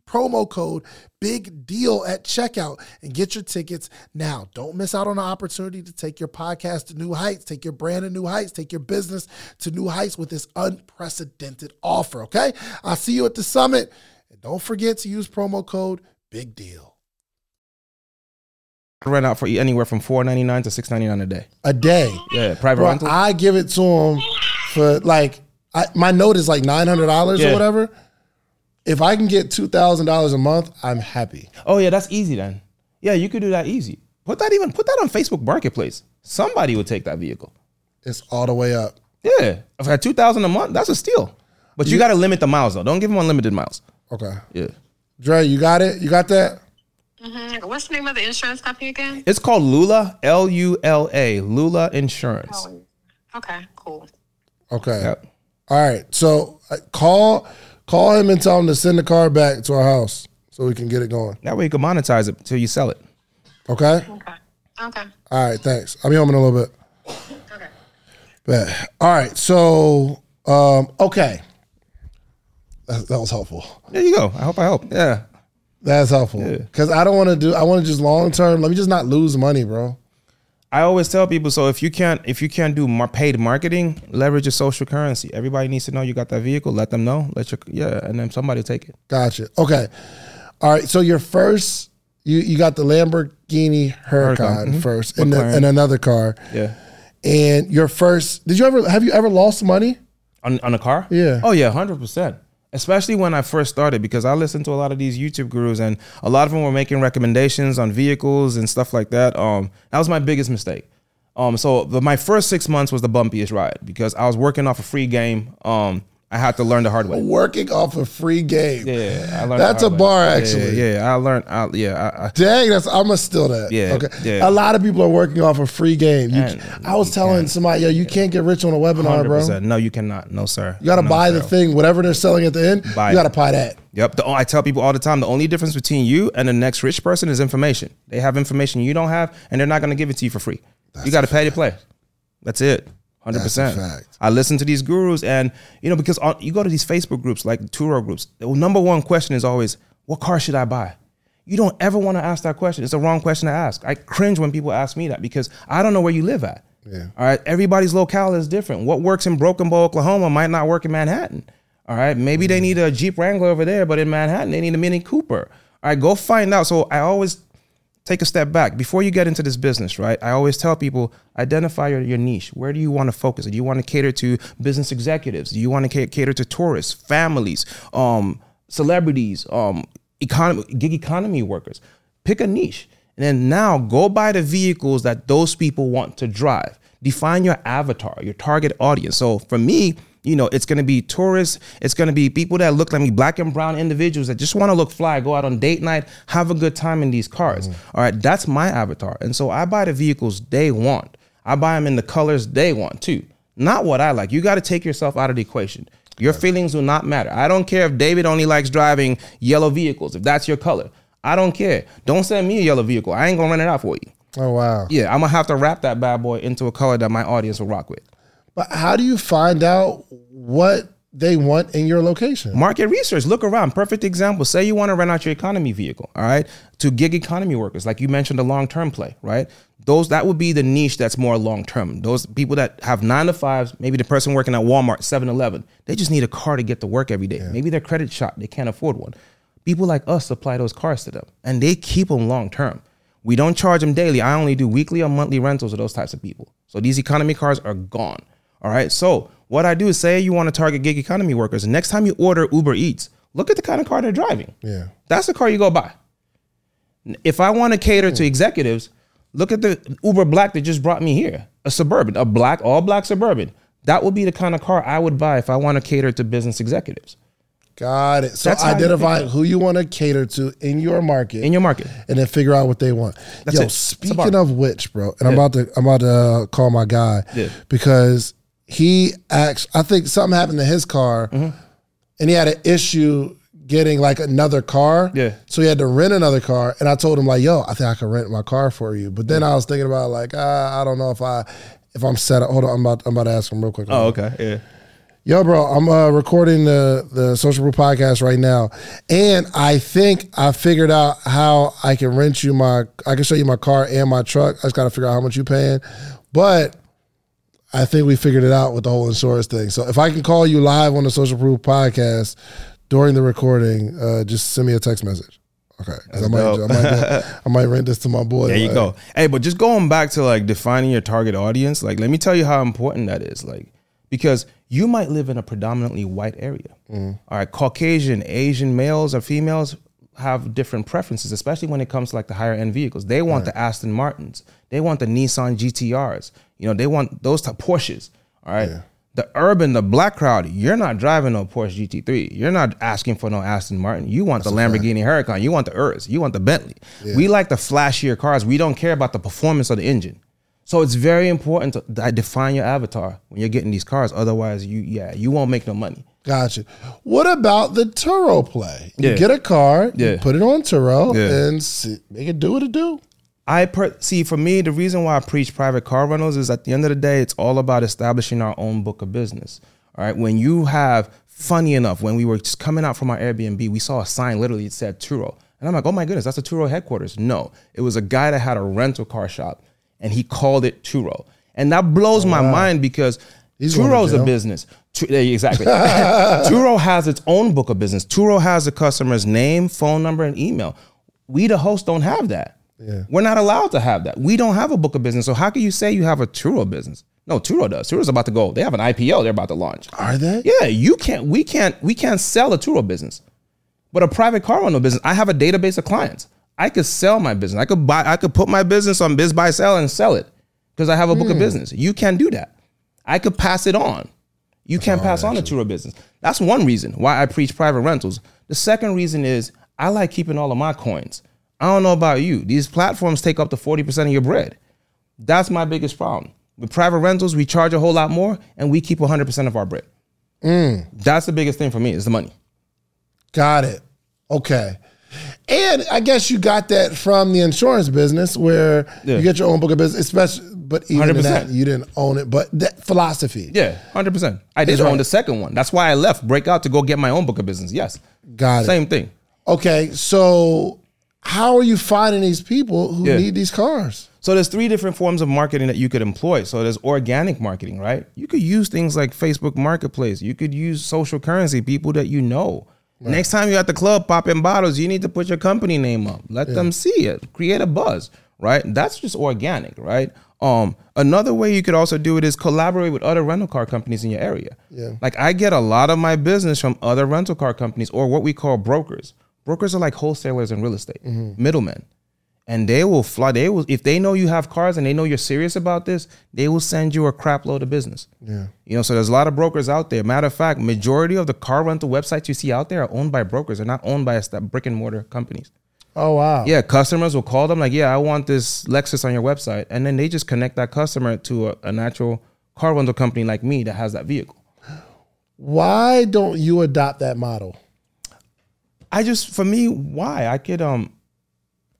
promo code big deal at checkout and get your tickets now. Don't miss out on the opportunity to take your podcast to new heights, take your brand to new heights, take your business to new heights with this unprecedented offer, okay? I'll see you at the summit. And don't forget to use promo code big deal. rent out for you anywhere from four ninety nine to six ninety nine a day. A day. Yeah, private Bro, rental. I give it to them for like I, my note is like nine hundred dollars or whatever. If I can get two thousand dollars a month, I'm happy. oh yeah, that's easy then. Yeah, you could do that easy. Put that even put that on Facebook Marketplace. Somebody would take that vehicle. It's all the way up. Yeah, if I had two thousand a month, that's a steal. But you got to limit the miles though. Don't give them unlimited miles. Okay, Yeah, Dre, you got it. You got that. Mhm. What's the name of the insurance company again? it's called Lula L U L A Lula Insurance. Okay, cool. Okay. Yep. All right. So uh, call call him and tell him to send the car back to our house so we can get it going. That way you can monetize it until you sell it. Okay. Okay. Okay. All right. Thanks. I'll be home in a little bit. Okay. Bet. All right. So um, okay. That, that was helpful. There you go. I hope I help. Yeah. That's helpful because I don't want to do. I want to just long term. Let me just not lose money, bro. I always tell people so if you can't if you can't do mar- paid marketing, leverage your social currency. Everybody needs to know you got that vehicle. Let them know. Let your yeah, and then somebody take it. Gotcha. Okay. All right. So your first, you you got the Lamborghini Huracan mhm. first, and, McLaren. and another car. Yeah. And your first, did you ever have you ever lost money? On on a car? Yeah. Oh yeah, hundred percent. Especially when I first started, because I listened to a lot of these YouTube gurus, and a lot of them were making recommendations on vehicles and stuff like that. Um, that was my biggest mistake. Um, so the, my first six months was the bumpiest ride because I was working off a free game. Um, I had to learn the hard way. Working off a free game. Yeah, I learned. That's a way. bar, Yeah, actually. Yeah, I learned. I, yeah, I, I, Dang, that's I'm gonna steal that. Yeah, Okay. yeah. A lot of people are working off a free game. You, I was you telling somebody, yo, you can't get rich on a webinar, bro. 100%. No, you cannot. No, sir. You gotta No, buy the thing, whatever they're selling at the end. Buy you gotta buy that. Yep. The, oh, I tell people all the time the only difference between you and the next rich person is information. They have information you don't have, and they're not going to give it to you for free. you got to pay to play. That's it. Hundred percent. I listen to these gurus, and you know because you go to these Facebook groups like Turo groups. The number one question is always, "What car should I buy?" You don't ever want to ask that question. It's the wrong question to ask. I cringe when people ask me that because I don't know where you live at. Yeah. All right. Everybody's locale is different. What works in Broken Bow, Oklahoma might not work in Manhattan. All right. Maybe they need a Jeep Wrangler over there, but in Manhattan, they need a Mini Cooper. All right. Go find out. So I always take a step back before you get into this business, right? I always tell people identify your, your niche. Where do you want to focus? Do you want to cater to business executives? Do you want to cater to tourists, families, um, celebrities, um, economy, gig economy workers? Pick a niche. And then now go buy the vehicles that those people want to drive. Define your avatar, your target audience. So for me, you know, it's gonna be tourists, it's gonna be people that look like me, black and brown individuals that just wanna look fly, go out on date night, have a good time in these cars. Mm-hmm. All right, that's my avatar. And so I buy the vehicles they want. I buy them in the colors they want too. Not what I like. You gotta take yourself out of the equation. Your feelings do not matter. I don't care if David only likes driving yellow vehicles, if that's your color. I don't care. Don't send me a yellow vehicle. I ain't gonna rent it out for you. Oh wow. Yeah, I'm gonna have to wrap that bad boy into a color that my audience will rock with. But how do you find out what they want in your location? Market research. Look around. Perfect example. Say you want to rent out your economy vehicle, all right, to gig economy workers, like you mentioned, the long term play, right? Those that would be the niche that's more long term. Those people that have nine to fives, maybe the person working at Walmart, 7 Eleven, they just need a car to get to work every day. Maybe their credit shot, they can't afford one. People like us supply those cars to them, and they keep them long term. We don't charge them daily. I only do weekly or monthly rentals of those types of people. So these economy cars are gone. All right. So what I do is say you want to target gig economy workers. Next time you order Uber Eats, look at the kind of car they're driving. Yeah. That's the car you go buy. If I want to cater to executives, look at the Uber Black that just brought me here. A suburban, a black, all black suburban. That would be the kind of car I would buy if I want to cater to business executives Got it. So That's how you identify who you want to cater to in your market, in your market. and then figure out what they want. That's Yo, it. Speaking of which, bro, and I'm about to I'm about to uh, call my guy Yeah. because he acts. I think something happened to his car, Mm-hmm. and he had an issue getting like another car. Yeah. So he had to rent another car, and I told him like, "Yo, I think I can rent my car for you." But then I was thinking about like, uh, I don't know if I if I'm set up. Hold on, I'm about I'm about to ask him real quick. Oh, okay. Yeah. Yo, bro, I'm uh, recording the the Social Proof podcast right now, and I think I figured out how I can rent you my. I can show you my car and my truck. I just got to figure out how much you paying, but I think we figured it out with the whole insurance thing. So if I can call you live on the Social Proof podcast during the recording, uh, just send me a text message. Okay, I might, I might, [LAUGHS] I might rent this to my boy. There you like, go. Hey, but just going back to like defining your target audience, like let me tell you how important that is. Like, because you might live in a predominantly white area. All right, Caucasian, Asian males or females have different preferences, especially when it comes to like the higher end vehicles. They want the Aston Martins, they want the Nissan GTRs. You know, they want those type Porsches. All right. The urban, the black crowd, you're not driving no Porsche GT3. You're not asking for no Aston Martin. You want the Lamborghini Huracan. You want the Urus. You want the Bentley. We like the flashier cars. We don't care about the performance of the engine. So it's very important to define your avatar when you're getting these cars. Otherwise, you yeah, you won't make no money. Gotcha. What about the Turo play? You Yeah. get a car, you Yeah. put it on Turo, Yeah. and see, make it do what it do. I per- see for me the reason why I preach private car rentals is at the end of the day it's all about establishing our own book of business. All right, when you have funny enough when we were just coming out from our Airbnb, we saw a sign literally it said Turo, and I'm like, oh my goodness, that's a Turo headquarters. No, it was a guy that had a rental car shop, and he called it Turo, and that blows my mind because He's Turo's a business. Tu- exactly. [LAUGHS] Turo has its own book of business. Turo has the customer's name, phone number, and email. We, the host, don't have that. Yeah. We're not allowed to have that. We don't have a book of business. So how can you say you have a Turo business? No, Turo does. Turo's about to go. They have an IPO. They're about to launch. Are they? Yeah, you can't. We can't. We can't sell a Turo business, but a private car rental business. I have a database of clients. I could sell my business. I could buy. I could put my business on BizBuySell and sell it because I have a book of hmm. business. You can't do that. I could pass it on. You can't pass on a Turo business. That's one reason why I preach private rentals. The second reason is I like keeping all of my coins. I don't know about you. These platforms take up to 40% of your bread. That's my biggest problem. With private rentals, we charge a whole lot more and we keep 100% of our bread. Hmm. That's the biggest thing for me is the money. Got it. Okay. And I guess you got that from the insurance business where Yeah. you get your own book of business, especially, but even in that, 100%. you didn't own it. But that philosophy. Yeah, 100%. I did own right. the second one. That's why I left Breakout to go get my own book of business. Yes. Got it. Same thing. Okay. So how are you finding these people who Yeah. need these cars? So there's three different forms of marketing that you could employ. So there's organic marketing, right? You could use things like Facebook Marketplace. You could use social currency, people that you know. Next time you're at the club popping bottles, you need to put your company name up. Let them see it. Create a buzz, right? That's just organic, right? Um, another way you could also do it is collaborate with other rental car companies in your area. Yeah. Like I get a lot of my business from other rental car companies or what we call brokers. Brokers are like wholesalers in real estate, middlemen and they will fly. They will if they know you have cars and they know you're serious about this, they will send you a crap load of business. Yeah. You know, so there's a lot of brokers out there. Matter of fact, majority of the car rental websites you see out there are owned by brokers. They're not owned by brick and mortar companies. Oh wow. Yeah, customers will call them like, "Yeah, I want this Lexus on your website," and then they just connect that customer to a, a natural car rental company like me that has that vehicle. Why don't you adopt that model? I just for me, why I could um,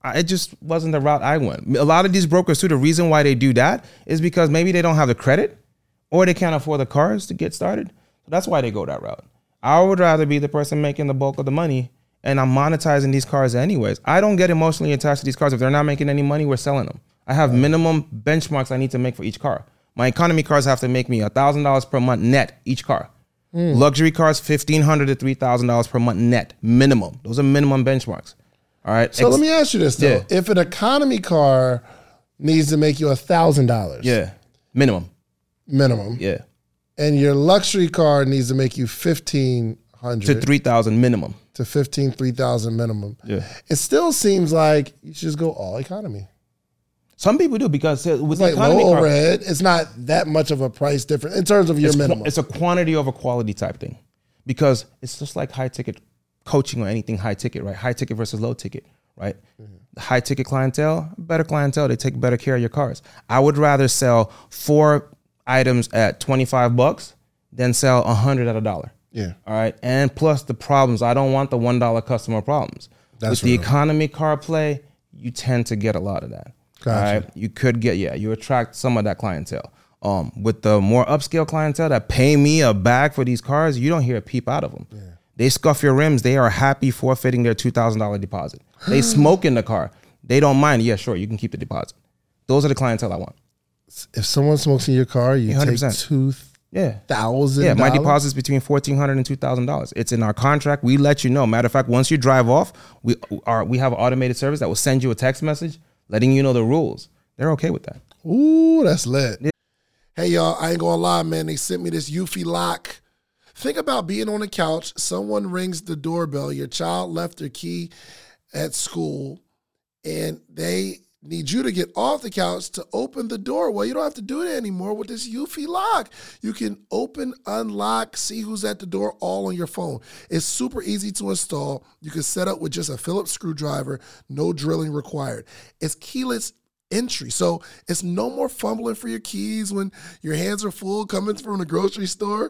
it just wasn't the route I went. A lot of these brokers too. The reason why they do that is because maybe they don't have the credit, or they can't afford the cars to get started. So that's why they go that route. I would rather be the person making the bulk of the money, and I'm monetizing these cars anyways. I don't get emotionally attached to these cars. If they're not making any money, we're selling them. I have minimum benchmarks I need to make for each car. My economy cars have to make me thousand dollars per month net each car. Hmm. Luxury cars, fifteen hundred to three thousand dollars per month net minimum. Those are minimum benchmarks. All right. So Ex- let me ask you this though: Yeah. If an economy car needs to make you a thousand dollars, Yeah, minimum. minimum, Yeah, and your luxury car needs to make you fifteen hundred to three thousand minimum. to fifteen three thousand minimum, Yeah. it still seems like you should just go all economy. Some people do because uh, with like economy low car, overhead. It's not that much of a price difference in terms of your it's, qu- minimum. it's a quantity over quality type thing, because it's just like high ticket coaching or anything high ticket, right? High ticket versus low ticket, right? The high ticket clientele, better clientele, they take better care of your cars. I would rather sell four items at twenty five bucks than sell a hundred at a dollar. yeah, All right. And plus the problems. I don't want the one dollar customer problems. That's With the economy car play, you tend to get a lot of that. Gotcha. All right. You could get, yeah, you attract some of that clientele. Um, with the more upscale clientele that pay me a bag for these cars, you don't hear a peep out of them. They scuff your rims. They are happy forfeiting their two thousand dollar deposit. They hmm. smoke in the car. They don't mind. Yeah, sure, you can keep the deposit. Those are the clientele I want. if someone smokes in your car, you take 100%. two Yeah. thousand. Yeah, my deposit's between fourteen hundred and two thousand dollars. It's in our contract. We let you know. Matter of fact, once you drive off, we are we have an automated service that will send you a text message letting you know the rules. They're okay with that. Ooh, that's lit. Hey y'all, I ain't gonna lie, man. They sent me this Eufy lock. Think about being on the couch, someone rings the doorbell, your child left their key at school, and they need you to get off the couch to open the door. Well, you don't have to do it anymore with this Eufy lock. You can open, unlock, see who's at the door all on your phone. It's super easy to install. You can set up with just a Phillips screwdriver, no drilling required. It's keyless entry. So it's no more fumbling for your keys when your hands are full coming from the grocery store.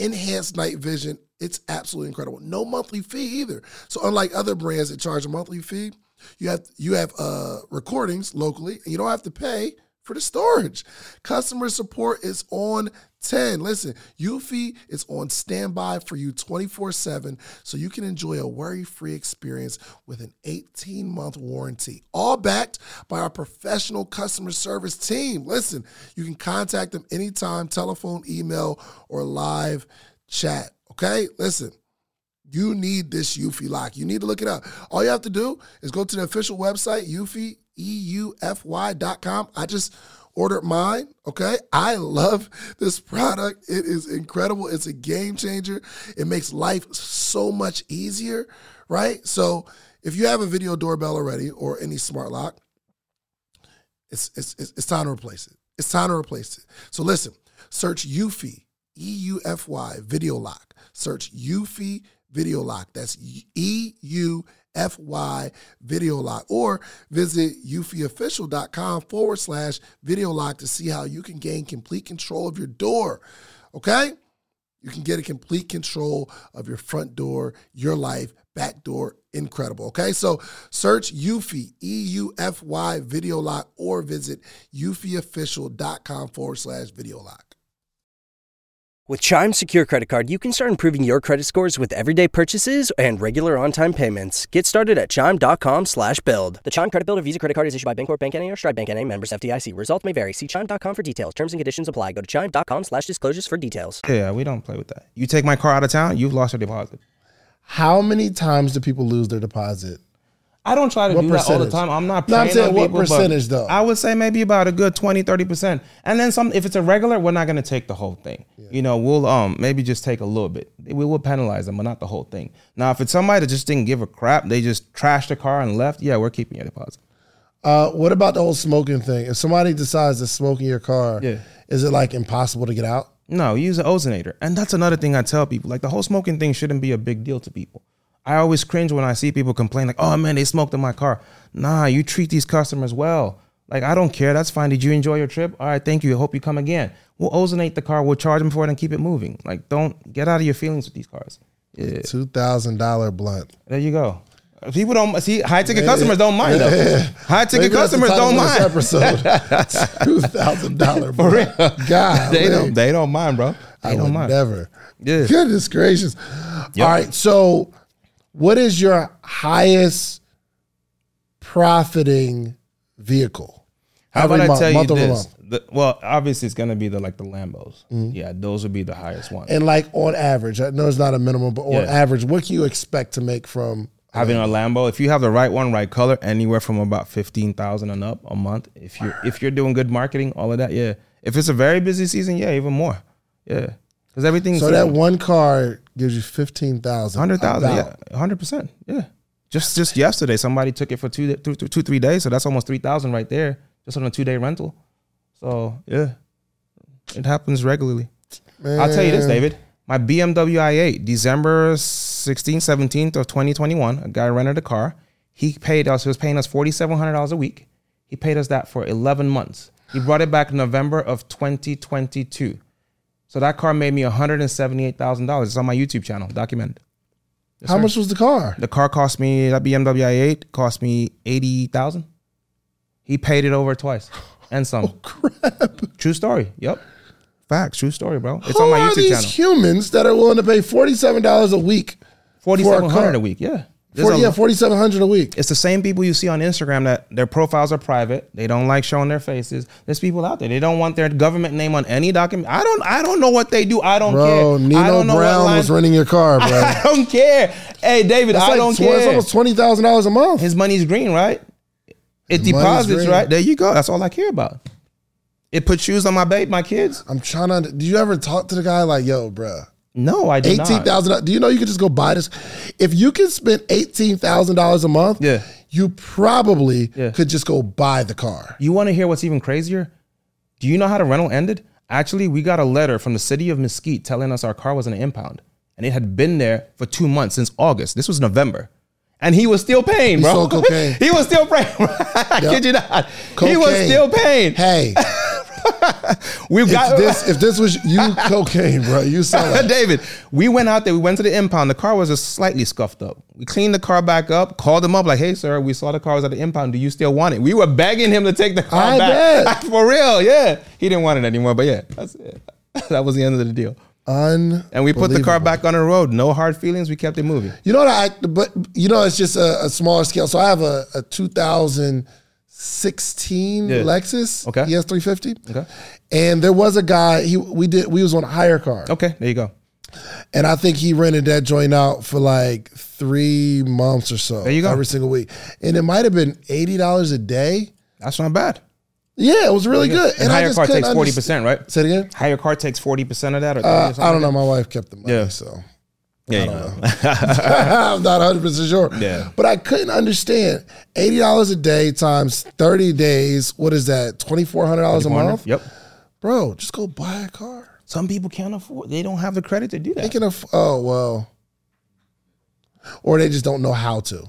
Enhanced night vision. It's absolutely incredible. No monthly fee either. So unlike other brands that charge a monthly fee, you have you have uh, recordings locally, and you don't have to pay for the storage. Customer support is on 10. Listen, Eufy is on standby for you 24 7 so you can enjoy a worry free experience with an 18 month warranty. All backed by our professional customer service team. Listen, you can contact them anytime, telephone, email, or live chat. Okay? Listen. You need this Eufy lock. You need to look it up. All you have to do is go to the official website, Eufy, E-U-F-Y.com. I just ordered mine. Okay. I love this product. It is incredible. It's a game changer. It makes life so much easier. Right. So if you have a video doorbell already or any smart lock, it's it's it's, time to replace it. It's time to replace it. So listen, search Eufy, E U F Y, video lock. Search Eufy video lock. That's E U FY Video Lock or visit eufyofficial.com forward slash video lock to see how you can gain complete control of your door. Okay? You can get a complete control of your front door, your life, back door. Incredible. Okay. So search Eufy, E U F Y Video Lock, or visit eufyofficial.com forward slash video lock. With Chime Secure Credit Card, you can start improving your credit scores with everyday purchases and regular on-time payments. Get started at chime.com slash build. The Chime Credit Builder Visa Credit Card is issued by Bancorp Bank N.A. or Stride Bank N.A. members FDIC. Results may vary. See chime.com for details. Terms and conditions apply. Go to chime.com slash disclosures for details. Yeah, we don't play with that. You take my car out of town, you've lost your deposit. How many times do people lose their deposit? I don't try to What do that all the time. I'm not No, I'm saying what people, percentage, though? I would say maybe about a good 20, 30%. And then some if it's a regular, we're not gonna take the whole thing. You know, we'll um maybe just take a little bit. We will penalize them, but not the whole thing. Now, if it's somebody that just didn't give a crap, they just trashed the car and left, yeah, we're keeping your deposit. Uh, what about the whole smoking thing? If somebody decides to smoke in your car, Yeah. is it like impossible to get out? No, use an ozonator. And that's another thing I tell people. Like the whole smoking thing shouldn't be a big deal to people. I always cringe when I see people complain, like, oh man, they smoked in my car. Nah, you treat these customers well. Like, I don't care. That's fine. Did you enjoy your trip? All right, thank you. I hope you come again. We'll ozonate the car. We'll charge them for it and keep it moving. Like, don't get out of your feelings with these cars. Yeah, Two thousand dollar blunt. there you go. People don't see high ticket customers don't mind though. High ticket Maybe that's the customers don't mind. episode. [LAUGHS] Two thousand dollar [LAUGHS] blunt. God, They don't. They don't mind, bro. They I don't mind. never. Yeah. Goodness gracious. Yep. All right. So, what is your highest profiting vehicle? How about I tell you this? The- well, obviously it's gonna be the like the Lambos. Mm-hmm. Yeah, those would be the highest ones. And like on average, I know it's not a minimum, but on Yeah. average, what can you expect to make from? Having a Lambo, if you have the right one, right color, anywhere from about fifteen thousand and up a month. If you're if you're doing good marketing, all of that, yeah. If it's a very busy season, yeah, even more. Yeah, because everything. So that one car gives you fifteen thousand. hundred thousand, yeah, hundred percent, yeah. Just just yesterday, somebody took it for two two two two three days, so that's almost three thousand right there, just on a two day rental. So yeah, it happens regularly. I'll tell you this, David. My BMW i8, December 16th, 17th of 2021, a guy rented a car. He paid us, he was paying us $4,700 a week. He paid us that for 11 months. He brought it back November of 2022. So that car made me $178,000. It's on my YouTube channel, documented. How much was the car? The car cost me, that BMW i8 cost me 80000 He paid it over twice [LAUGHS] and some. Oh, Crap. True story. Yep. Facts. True story, bro. It's on my are YouTube these channel. humans that are willing to pay forty seven dollars a week? Forty for a car? a week. Yeah. There's 40, a- yeah, forty seven hundred a week. it's the same people you see on Instagram that their profiles are private. They don't like showing their faces. There's people out there. They don't want their government name on any document. I don't. I don't know what they do. I don't Bro, care. I Nino don't know Brown line- was renting your car, [LAUGHS] bro. I don't care. Hey, David, That's I like don't tw- It's almost twenty thousand dollars a month. His money's green, right? It His deposits, right? There you go. That's all I care about. It puts shoes on my babe, my kids. I'm trying to. Do you ever talk to the guy like, yo, bro? No, I do. Eighteen thousand. Do you know you could just go buy this? If you can spend eighteen thousand dollars a month, Yeah. you probably Yeah. could just go buy the car. You want to hear what's even crazier? Do you know how the rental ended? Actually, we got a letter from the city of Mesquite telling us our car was an impound, and it had been there for two months since August. This was November, and he was still paying, bro. sold cocaine. [LAUGHS] he was still paying. [LAUGHS] I kid you not. He was still paying. Hey, [LAUGHS] We've if got this if this was you [LAUGHS] cocaine, bro, you sell it. David, we went out there. We went to the impound. The car was just slightly scuffed up. We cleaned the car back up. Called him up like, "Hey, sir, we saw the car was at the impound. Do you still want it?" We were begging him to take the car I back. bet. [LAUGHS] For real, yeah. He didn't want it anymore, but yeah, that's it. [LAUGHS] that was the end of the deal. And we put the car back on the road. No hard feelings. We kept it moving. You know what I? But you know, it's just a, a smaller scale. So I have a, a 2016 Yeah. Lexus Okay. ES 350. Okay. And there was a guy. He we did we was on a HyreCar, Okay, there you go. and I think he rented that joint out for like three months or so. There you go. Every single week, and it might have been eighty dollars a day. That's not bad. Yeah, it was really good. And, I higher just car takes forty percent, right? Say it again. HyreCar takes forty percent of that, or 30 or Uh, something I don't like know. My wife kept the money, Yeah. so Yeah, you know. [LAUGHS] [LAUGHS] I'm not 100 percent sure. Yeah. but I couldn't understand eighty dollars a day times thirty days. What is that? Twenty four hundred dollars a month, Yep. bro. Just go buy a car. Some people can't afford. They don't have the credit to do that. They can aff- oh well, or they just don't know how to.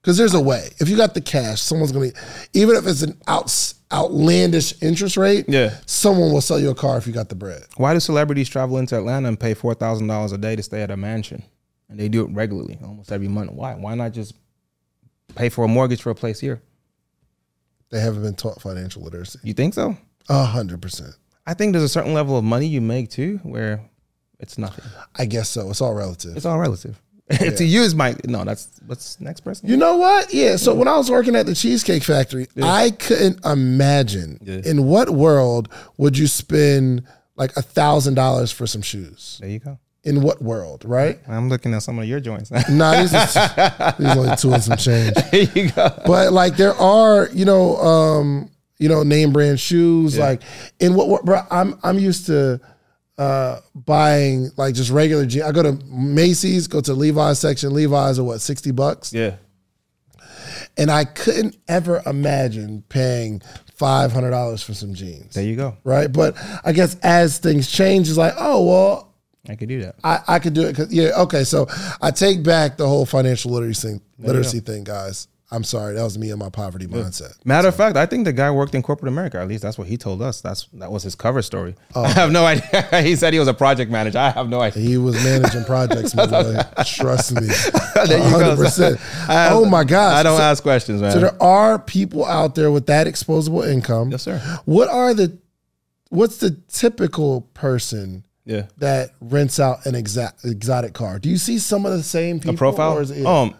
Because there's a way. If you got the cash, someone's gonna, even if it's an outs, outlandish interest rate, Yeah. someone will sell you a car if you got the bread. Why do celebrities travel into Atlanta and pay four thousand dollars a day to stay at a mansion? And they do it regularly, almost every month. Why? Why not just pay for a mortgage for a place here? They haven't been taught financial literacy. You think so? A hundred percent. I think there's a certain level of money you make too, where it's nothing. I guess so. It's all relative. It's all relative. [LAUGHS] to you, is my no. That's what's next person. You know what? Yeah. So when I was working at the Cheesecake Factory, I couldn't imagine Yeah. in what world would you spend like a thousand dollars for some shoes? there you go. In what world, right? I'm looking at some of your joints. [LAUGHS] Nah, these is these only two and some change. [LAUGHS] there you go. But like there are, you know, um, you know, name brand shoes. Like in what, what bro, I'm I'm used to uh buying like just regular jeans. I go to Macy's, go to Levi's section. Levi's are what, 60 bucks? Yeah. And I couldn't ever imagine paying five hundred dollars for some jeans. There you go. Right. But I guess as things change, it's like, oh well, I could do that. I, I could do it yeah, okay. So I take back the whole financial literacy thing, literacy thing, guys. I'm sorry, that was me and my poverty mindset. Matter of fact, I think the guy worked in corporate America. At least that's what he told us. That's that was his cover story. [LAUGHS] I have no idea. [LAUGHS] he said he was a project manager. I have no idea. He was managing projects, my boy. [LAUGHS] Trust me, 100%. I Oh my gosh! I don't So- ask questions, man. So there are people out there with that exposable income. Yes, sir. What are the what's the typical person yeah. that rents out an exact exotic car? Do you see some of the same people? a profile. or is it- Um,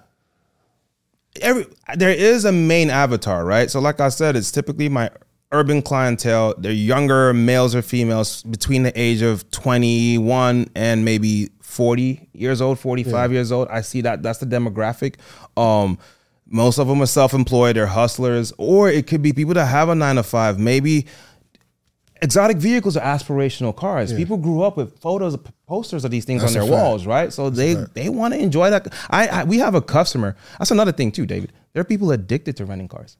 every there is a main avatar, right? So, like I said, it's typically my urban clientele. They're younger males or females between the age of twenty one and maybe forty years old, forty five years old. I see that that's the demographic. Um. Most of them are self-employed, they're hustlers, or it could be people that have a nine to five. Maybe exotic vehicles are aspirational cars. People grew up with photos, posters of these things That's on their walls, right? So they they want to enjoy that. I, I we have a customer. That's another thing too, David. There are people addicted to renting cars.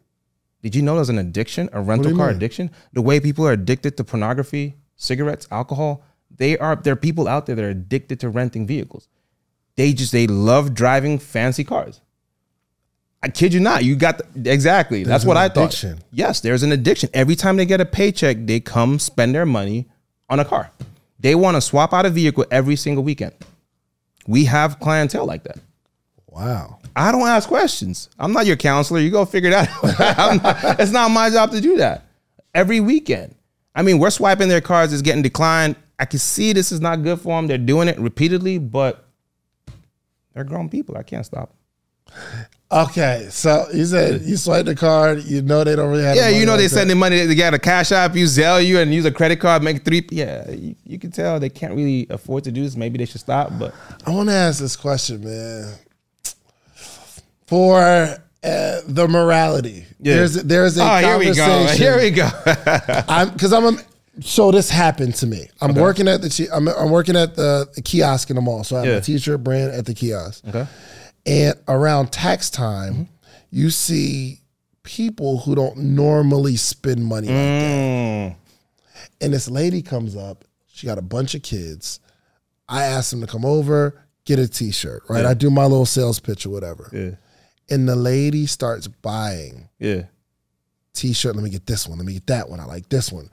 Did you know there's an addiction, a rental car mean? addiction? The way people are addicted to pornography, cigarettes, alcohol. They are there are people out there that are addicted to renting vehicles. They just they love driving fancy cars. I kid you not. You got the, exactly. That's what I thought. addiction. Yes, there's an addiction. Every time they get a paycheck, they come spend their money on a car. They want to swap out a vehicle every single weekend. We have clientele like that. wow. I don't ask questions. I'm not your counselor. You go figure that out. [LAUGHS] I'm not- it's not my job to do that. Every weekend. I mean, we're swiping their cards. It's getting declined. I can see this is not good for them. They're doing it repeatedly, but they're grown people. I can't stop. Okay, so you said you swipe the card. You know they don't really have. Yeah, the you know they like that. sending money. They got a cash app, you Zelle you, and use a credit card, make three. Yeah, you, you can tell they can't really afford to do this. Maybe they should stop. But I want to ask this question, man. For uh, the morality, Yeah. there's there's a oh, here we go. Here we go. [LAUGHS] I'm because I'm a, so this happened to me. I'm working at the I'm, I'm working at the, the kiosk in the mall. So I have Yeah. a t-shirt brand at the kiosk. okay. And around tax time, you see people who don't normally spend money like that. Mm, And this lady comes up. She got a bunch of kids. I asked them to come over, get a t-shirt, right? Yeah. I do my little sales pitch or whatever. yeah. And the lady starts buying Yeah. t-shirt. Let me get this one. Let me get that one. I like this one.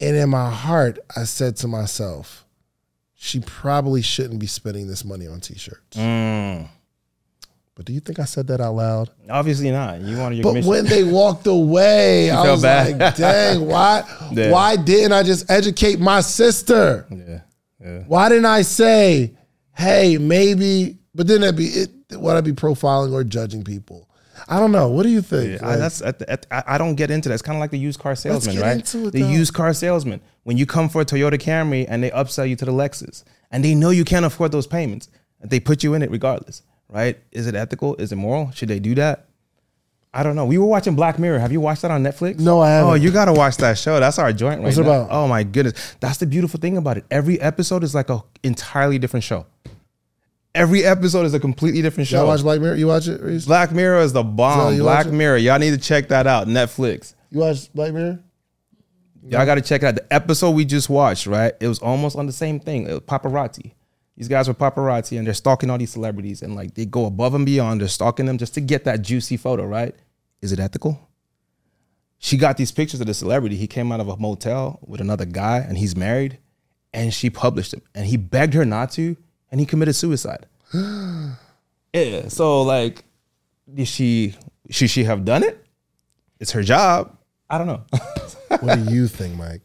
And in my heart, I said to myself, she probably shouldn't be spending this money on t-shirts. Mm. But do you think I said that out loud? Obviously not. You wanted your But commission. when they walked away, [LAUGHS] I was bad. like, dang, why [LAUGHS] Yeah. why didn't I just educate my sister? yeah. Yeah. Why didn't I say, hey, maybe, but then that'd be it would I be profiling or judging people? I don't know. What do you think? Yeah, I, that's at the, at, I don't get into that. It's kind of like the used car salesman, right? the though. used car salesman. When you come for a Toyota Camry and they upsell you to the Lexus, and they know you can't afford those payments, they put you in it regardless, right? Is it ethical? Is it moral? Should they do that? I don't know. We were watching Black Mirror. Have you watched that on Netflix? No, I haven't. Oh, you got to watch that show. That's our joint right What's it now. about? Oh my goodness, that's the beautiful thing about it. Every episode is like a entirely different show. Every episode is a completely different show. y'all watch Black Mirror? You watch it, Reese? Black Mirror is the bomb. you Black watch it? Mirror. Y'all need to check that out. Netflix. You watch Black Mirror? Y'all got to check it out. The episode we just watched, right? It was almost on the same thing. It was paparazzi. These guys were paparazzi and they're stalking all these celebrities and like they go above and beyond. They're stalking them just to get that juicy photo, right? Is it ethical? She got these pictures of the celebrity. He came out of a motel with another guy and he's married and she published them. and he begged her not to and he committed suicide. [GASPS] yeah. So like, did she should she have done it? It's her job. I don't know. [LAUGHS] What do you think, Mike?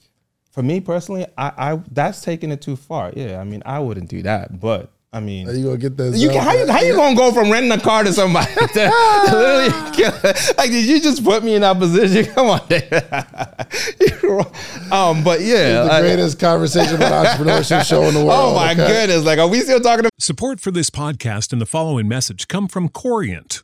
For me personally, I, I that's taking it too far. Yeah, I mean, I wouldn't do that, but I mean, Are you gonna get that? you can, how you how you gonna go from renting a car to somebody to, [LAUGHS] to literally [LAUGHS] kill, like did you just put me in that position? [LAUGHS] Come on, David. Um, but yeah, the I- greatest conversation about entrepreneurship show in the world. oh my okay? goodness, like are we still talking about? Support for this podcast and the following message come from Corient.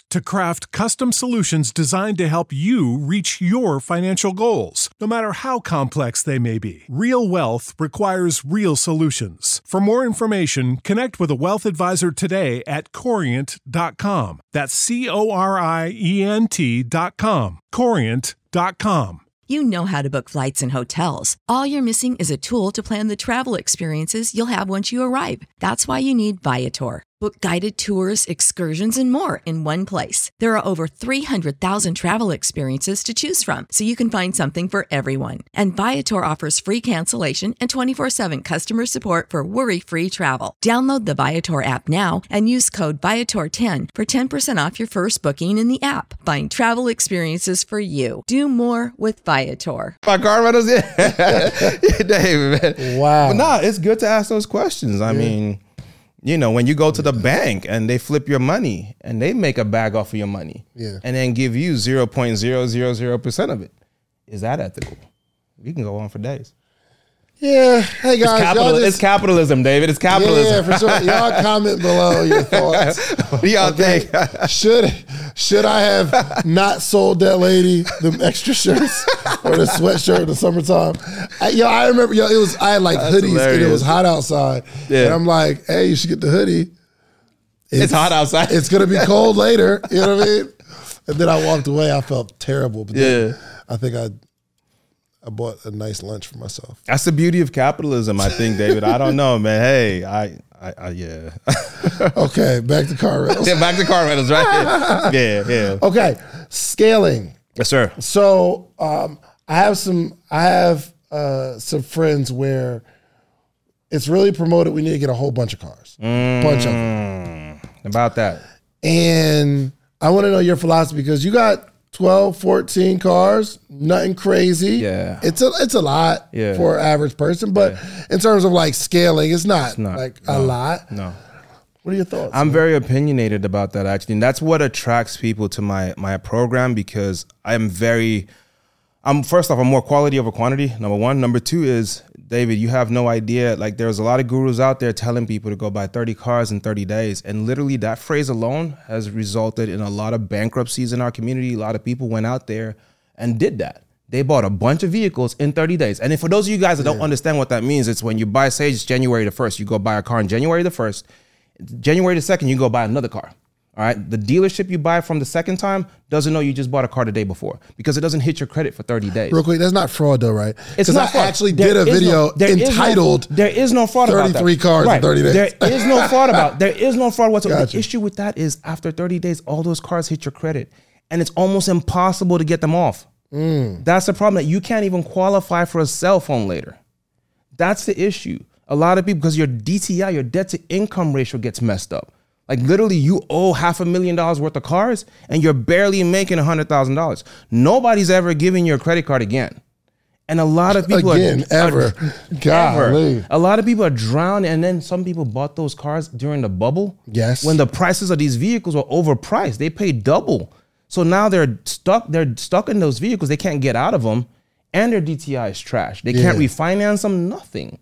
to craft custom solutions designed to help you reach your financial goals, no matter how complex they may be. Real wealth requires real solutions. For more information, connect with a wealth advisor today at corient.com. That's C O R I E N T.com. Corient.com. You know how to book flights and hotels. All you're missing is a tool to plan the travel experiences you'll have once you arrive. That's why you need Viator. Book guided tours, excursions, and more in one place. There are over 300,000 travel experiences to choose from, so you can find something for everyone. And Viator offers free cancellation and 24 7 customer support for worry free travel. Download the Viator app now and use code Viator10 for 10% off your first booking in the app. Find travel experiences for you. Do more with Viator. My car rentals, [LAUGHS] yeah, [LAUGHS] David. man. Wow. But nah, it's good to ask those questions. I mean, you know, when you go to the bank and they flip your money and they make a bag off of your money, Yeah. and then give you zero point zero zero zero percent of it, is that ethical? We can go on for days. Yeah. Hey It's, guys, capital- y'all it's capitalism, David. It's capitalism. yeah, for sure. Y'all [LAUGHS] comment below your thoughts. [LAUGHS] what do y'all think? [LAUGHS] should should I have not sold that lady the extra shirts or the sweatshirt in the summertime? I, yo, I remember yo, it was I had like hoodies and it was hot outside, Yeah. and I'm like, hey, you should get the hoodie. It's hot outside. It's gonna be cold later. You know what I mean? And then I walked away. I felt terrible. But then Yeah. I think I I bought a nice lunch for myself. That's the beauty of capitalism, I think, David. I don't know, man. Hey, I, I, I yeah. [LAUGHS] Okay, back to car rentals. yeah, back to car rentals, right? [LAUGHS] yeah, yeah. Okay, scaling. Yes, sir. So um, I have some I have uh, some friends where it's really promoted. We need to get a whole bunch of cars, bunch of them, About that. and I want to know your philosophy because you got 12, 14 cars, nothing crazy. Yeah. it's a it's a lot Yeah. for an average person, but in terms of like scaling, it's not, not. like a lot. No. What are your thoughts? I'm very opinionated about that actually. And that's what attracts people to my my program because I'm very I'm first off, I'm more quality over quantity. Number one. Number two is David, you have no idea. Like there's a lot of gurus out there telling people to go buy 30 cars in 30 days. And literally that phrase alone has resulted in a lot of bankruptcies in our community. A lot of people went out there and did that. They bought a bunch of vehicles in 30 days. And for those of you guys that don't understand what that means, it's when you buy, say it's January the 1st, you go buy a car on January the 1st. January the 2nd, you go buy another car. All right. The dealership you buy from the second time doesn't know you just bought a car the day before because it doesn't hit your credit for 30 days. Real quick, that's not fraud though, right? It's not I fraud. actually There did a is no- video there is no- entitled there is no fraud about 33 cars in 30 days. There is no fraud about [LAUGHS] there is no fraud whatsoever. Gotcha. The issue with that is after 30 days, all those cars hit your credit. And it's almost impossible to get them off. Mm. That's the problem that you can't even qualify for a cell phone later. That's the issue. A lot of people, because your DTI, your debt to income ratio gets messed up. Like literally, you owe half a million dollars worth of cars and you're barely making a hundred thousand dollars. Nobody's ever giving you a credit card again. And a lot of people Again, [LAUGHS] are, ever. are- [LAUGHS] Golly. ever. A lot of people are drowning, and then some people bought those cars during the bubble. Yes. When the prices of these vehicles were overpriced, they paid double. So now they're stuck. They're stuck in those vehicles. They can't get out of them, and their DTI is trash. They can't refinance them. Nothing.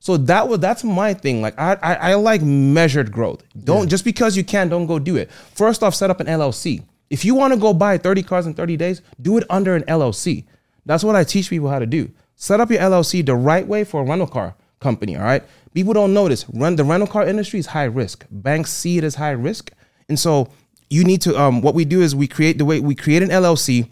So that was that's my thing. Like I I, I like measured growth. Don't just because you can, don't go do it. First off, set up an LLC. If you want to go buy 30 cars in 30 days, do it under an LLC. That's what I teach people how to do. Set up your LLC the right way for a rental car company. All right. People don't notice. Run the rental car industry is high risk. Banks see it as high risk, and so you need to. Um, what we do is we create the way we create an LLC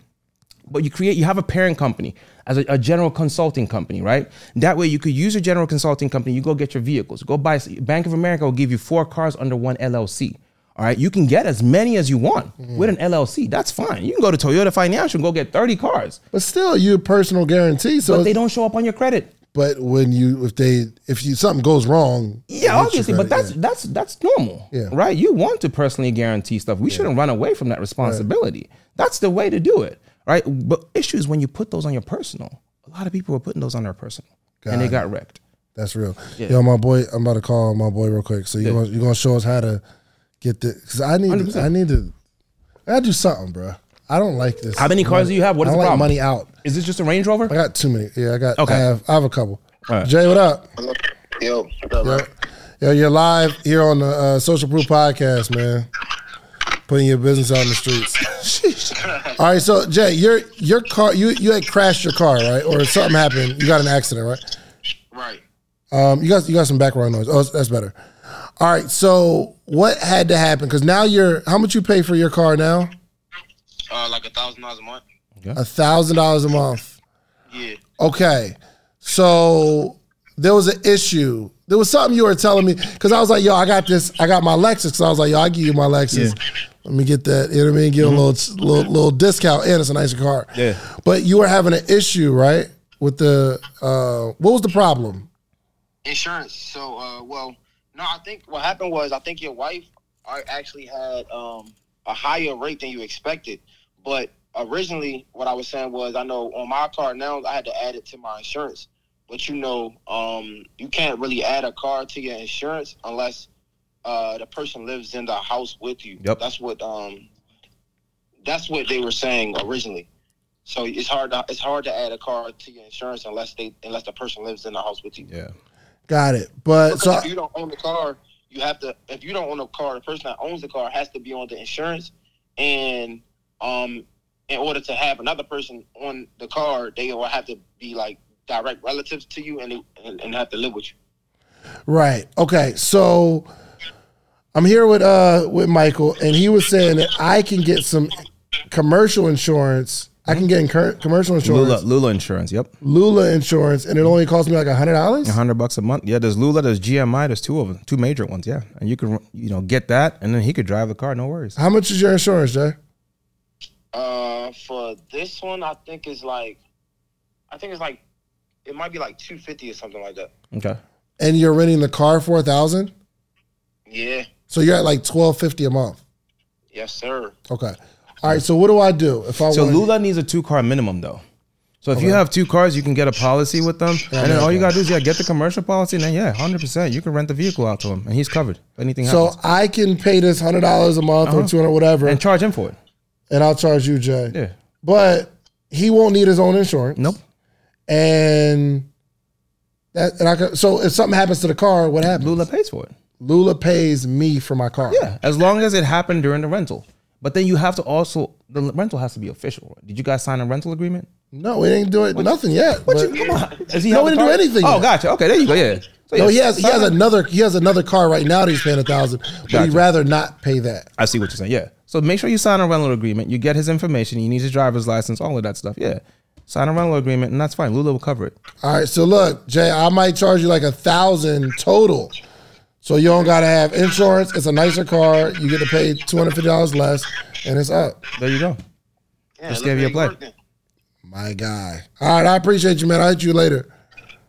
but you create you have a parent company as a, a general consulting company right? That way you could use your general consulting company you go get your vehicles go buy bank of america will give you four cars under one llc all right? You can get as many as you want with an llc that's fine. You can go to toyota financial and go get 30 cars. But still, you personal guarantee. So, but they don't show up on your credit. But when you if they if you something goes wrong, yeah obviously but that's yeah. that's that's normal Yeah. right? You want to personally guarantee stuff. We shouldn't run away from that responsibility. That's the way to do it right but issues when you put those on your personal a lot of people are putting those on their personal and they Got got wrecked That's real. Yo, my boy, I'm about to call my boy real quick. So you Yeah. gonna you gonna show us how to get the? Because I need 100%. I need to. I gotta do something, bro. I don't like this. How many cars do you have? What I don't the like problem? money out. Is this just a Range Rover? I got too many. Yeah, I got. Okay. I have. I have a couple. All right. Jay, what up? Yo, what up, Yo, man? yo, you're live here on the uh, Social Proof Podcast, man. Putting your business out in the streets. [LAUGHS] All right, so Jay, your your car, you you had crashed your car, right? Or something happened. You got an accident, right? Right. Um, you got you got some background noise. Oh, that's better. All right. So what had to happen? Because now you're how much you pay for your car now? Uh, like a thousand dollars a month. A thousand dollars a month. Yeah. Okay. So there was an issue. There was something you were telling me because I was like, yo, I got this. I got my Lexus. Because I was like, yo, I give you my Lexus. Let me get that. You know what I mean? Give a little, little little discount, and it's a nicer car. Yeah. But you were having an issue, right? With the uh, what was the problem? Insurance. So, uh, well, no, I think what happened was I think your wife uh, actually had um, a higher rate than you expected. But originally, what I was saying was I know on my car now I had to add it to my insurance. But you know, um, you can't really add a car to your insurance unless uh, the person lives in the house with you. Yep. That's what um, that's what they were saying originally. So it's hard. To, it's hard to add a car to your insurance unless they unless the person lives in the house with you. Yeah. Got it. But Because so if you don't own the car, you have to. If you don't own the car, the person that owns the car has to be on the insurance, and um, in order to have another person on the car, they will have to be like direct relatives to you, and and, and have to live with you. Right. Okay. So I'm here with uh with Michael, and he was saying that I can get some commercial insurance. I can get incur- commercial Lula, insurance, Lula Insurance. Yep. Lula insurance, and it only costs me like a hundred dollars. A hundred bucks a month. Yeah. There's Lula. There's GMI. There's two of them. Two major ones. Yeah. And you can you know get that, and then he could drive the car. No worries. How much is your insurance, Jay? Uh, for this one, I think it's like, I think it's like, it might be like two fifty or something like that. Okay. And you're renting the car for a thousand, Yeah. so you're at like twelve fifty a month. Yes, sir. Okay. All right. So what do I do if I So want? Lula needs a two car minimum though. So if you have two cars, you can get a policy with them, and then all you gotta do is yeah, get the commercial policy, and then yeah, hundred percent, you can rent the vehicle out to him, and he's covered. If anything So happens, I can pay this hundred dollars a month or Uh-huh. two hundred whatever, and and, charge him for it. And I'll charge you, Jay. Yeah. But he won't need his own insurance. Nope. And that and I can, so if something happens to the car, what happens? Lula pays for it. Lula pays me for my car. Yeah, as long as it happened during the rental. But then you have to also the rental has to be official. Did you guys sign a rental agreement? No, we ain't doing nothing yet. What you, come on. He No, we didn't do anything Oh, yet. gotcha. Okay, there you go. Yeah. So, no, he has he has another he has another car right now that he's paying a thousand, but he'd rather not pay that. I see what you're saying. Yeah. So make sure you sign a rental agreement. You get his information. You need his driver's license, all of that stuff. Yeah. Sign a rental agreement, and that's fine. Lula will cover it. All right, so look, Jay, I might charge you like a thousand total. So you don't gotta have insurance. It's a nicer car. You get to pay two hundred fifty dollars less, and it's up. There you go. Yeah, Just let's gave you a make play. My guy. All right, I appreciate you, man. I'll hit you later.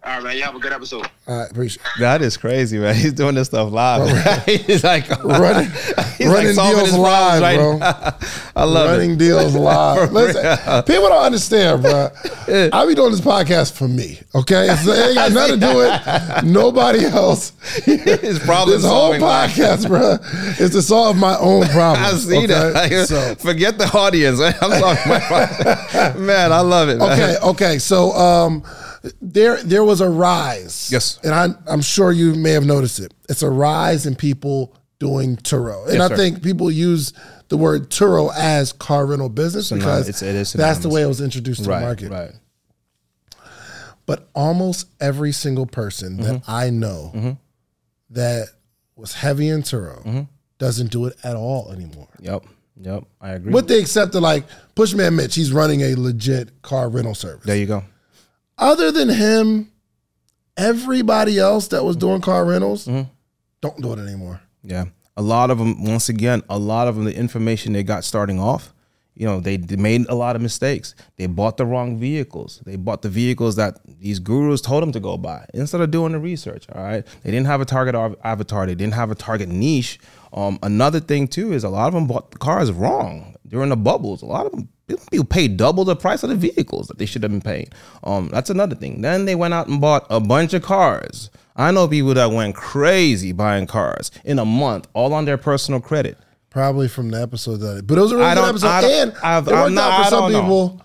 All right, man. You have a good episode. All right, appreciate. That is crazy, man. He's doing this stuff live. [LAUGHS] he's like [LAUGHS] Running, [LAUGHS] he's running solving deals his live, right bro. now. I love it. running it. deals live. Listen, people don't understand, bro. I be doing this podcast for me, okay? So it ain't got nothing to do with nobody else. His problem This whole solving, man. podcast, bro, is to solve my own problems. I see okay? that. Like, So, Forget the audience. man. I'm solving my problem. Man, I love it. man. okay, okay. So um, there there was a rise. Yes. and I, I'm sure you may have noticed it. It's a rise in people doing Turo, and Yes, I sir. think people use the word Turo as car rental business because it's- it is that's the way it was introduced to Right, the market. right. But almost every single person that Mm-hmm. I know that was heavy in Turo Mm-hmm. doesn't do it at all anymore. Yep. Yep. I agree. With the except of like Pushman Mitch, he's running a legit car rental service. there you go. Other than him, everybody else that was doing car rentals Mm-hmm. don't do it anymore. Yeah. A lot of them, once again, a lot of them, the information they got starting off, you know, they, made a lot of mistakes. They bought the wrong vehicles. They bought the vehicles that these gurus told them to go buy instead of doing the research. All right. They didn't have a target avatar. They didn't have a target niche. Um, another thing, too, is a lot of them bought the cars wrong during the bubbles. A lot of them people pay double the price of the vehicles that they should have been paying. Um, that's another thing. Then they went out and bought a bunch of cars. I know people that went crazy buying cars in a month, all on their personal credit. Probably from the episode that, but it was a really good episode, and I've- it I'm worked not- out for some don't know.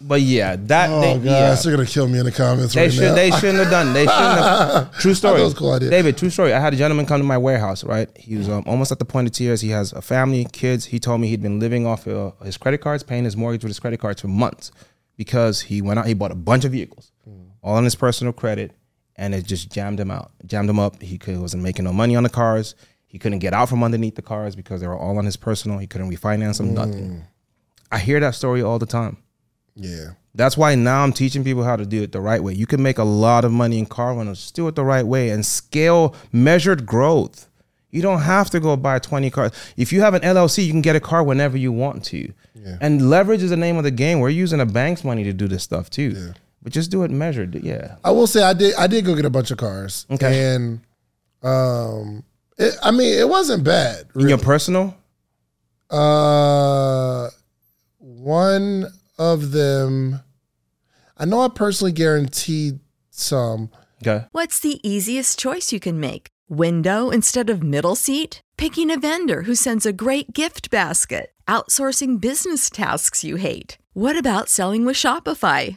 But yeah, that Oh they, gosh, yeah. they're gonna kill me in the comments They right should. now. They shouldn't have done. They [LAUGHS] shouldn't have. True story. it was cool idea. David, true story. I had a gentleman come to my warehouse. Right, he was um, almost at the point of tears. He has a family, kids. He told me he'd been living off uh, his credit cards, paying his mortgage with his credit cards for months because he went out. He bought a bunch of vehicles, all on his personal credit, and it just jammed him out, jammed him up. He could, wasn't making no money on the cars. He couldn't get out from underneath the cars because they were all on his personal. He couldn't refinance them. Nothing. I hear that story all the time. Yeah, That's why now I'm teaching people how to do it the right way. You can make a lot of money in car rentals. Just do it the right way and scale measured growth. You don't have to go buy 20 cars. If you have an LLC, you can get a car whenever you want to. Yeah. And leverage is the name of the game. We're using a bank's money to do this stuff too. Yeah. But just do it measured. Yeah. I will say I did. I did go get a bunch of cars, Okay. and um, it, I mean, it wasn't bad. In your personal? Uh, one of them, I know I personally guaranteed some. Okay. What's the easiest choice you can make? Window instead of middle seat? Picking a vendor who sends a great gift basket? Outsourcing business tasks you hate? What about selling with Shopify?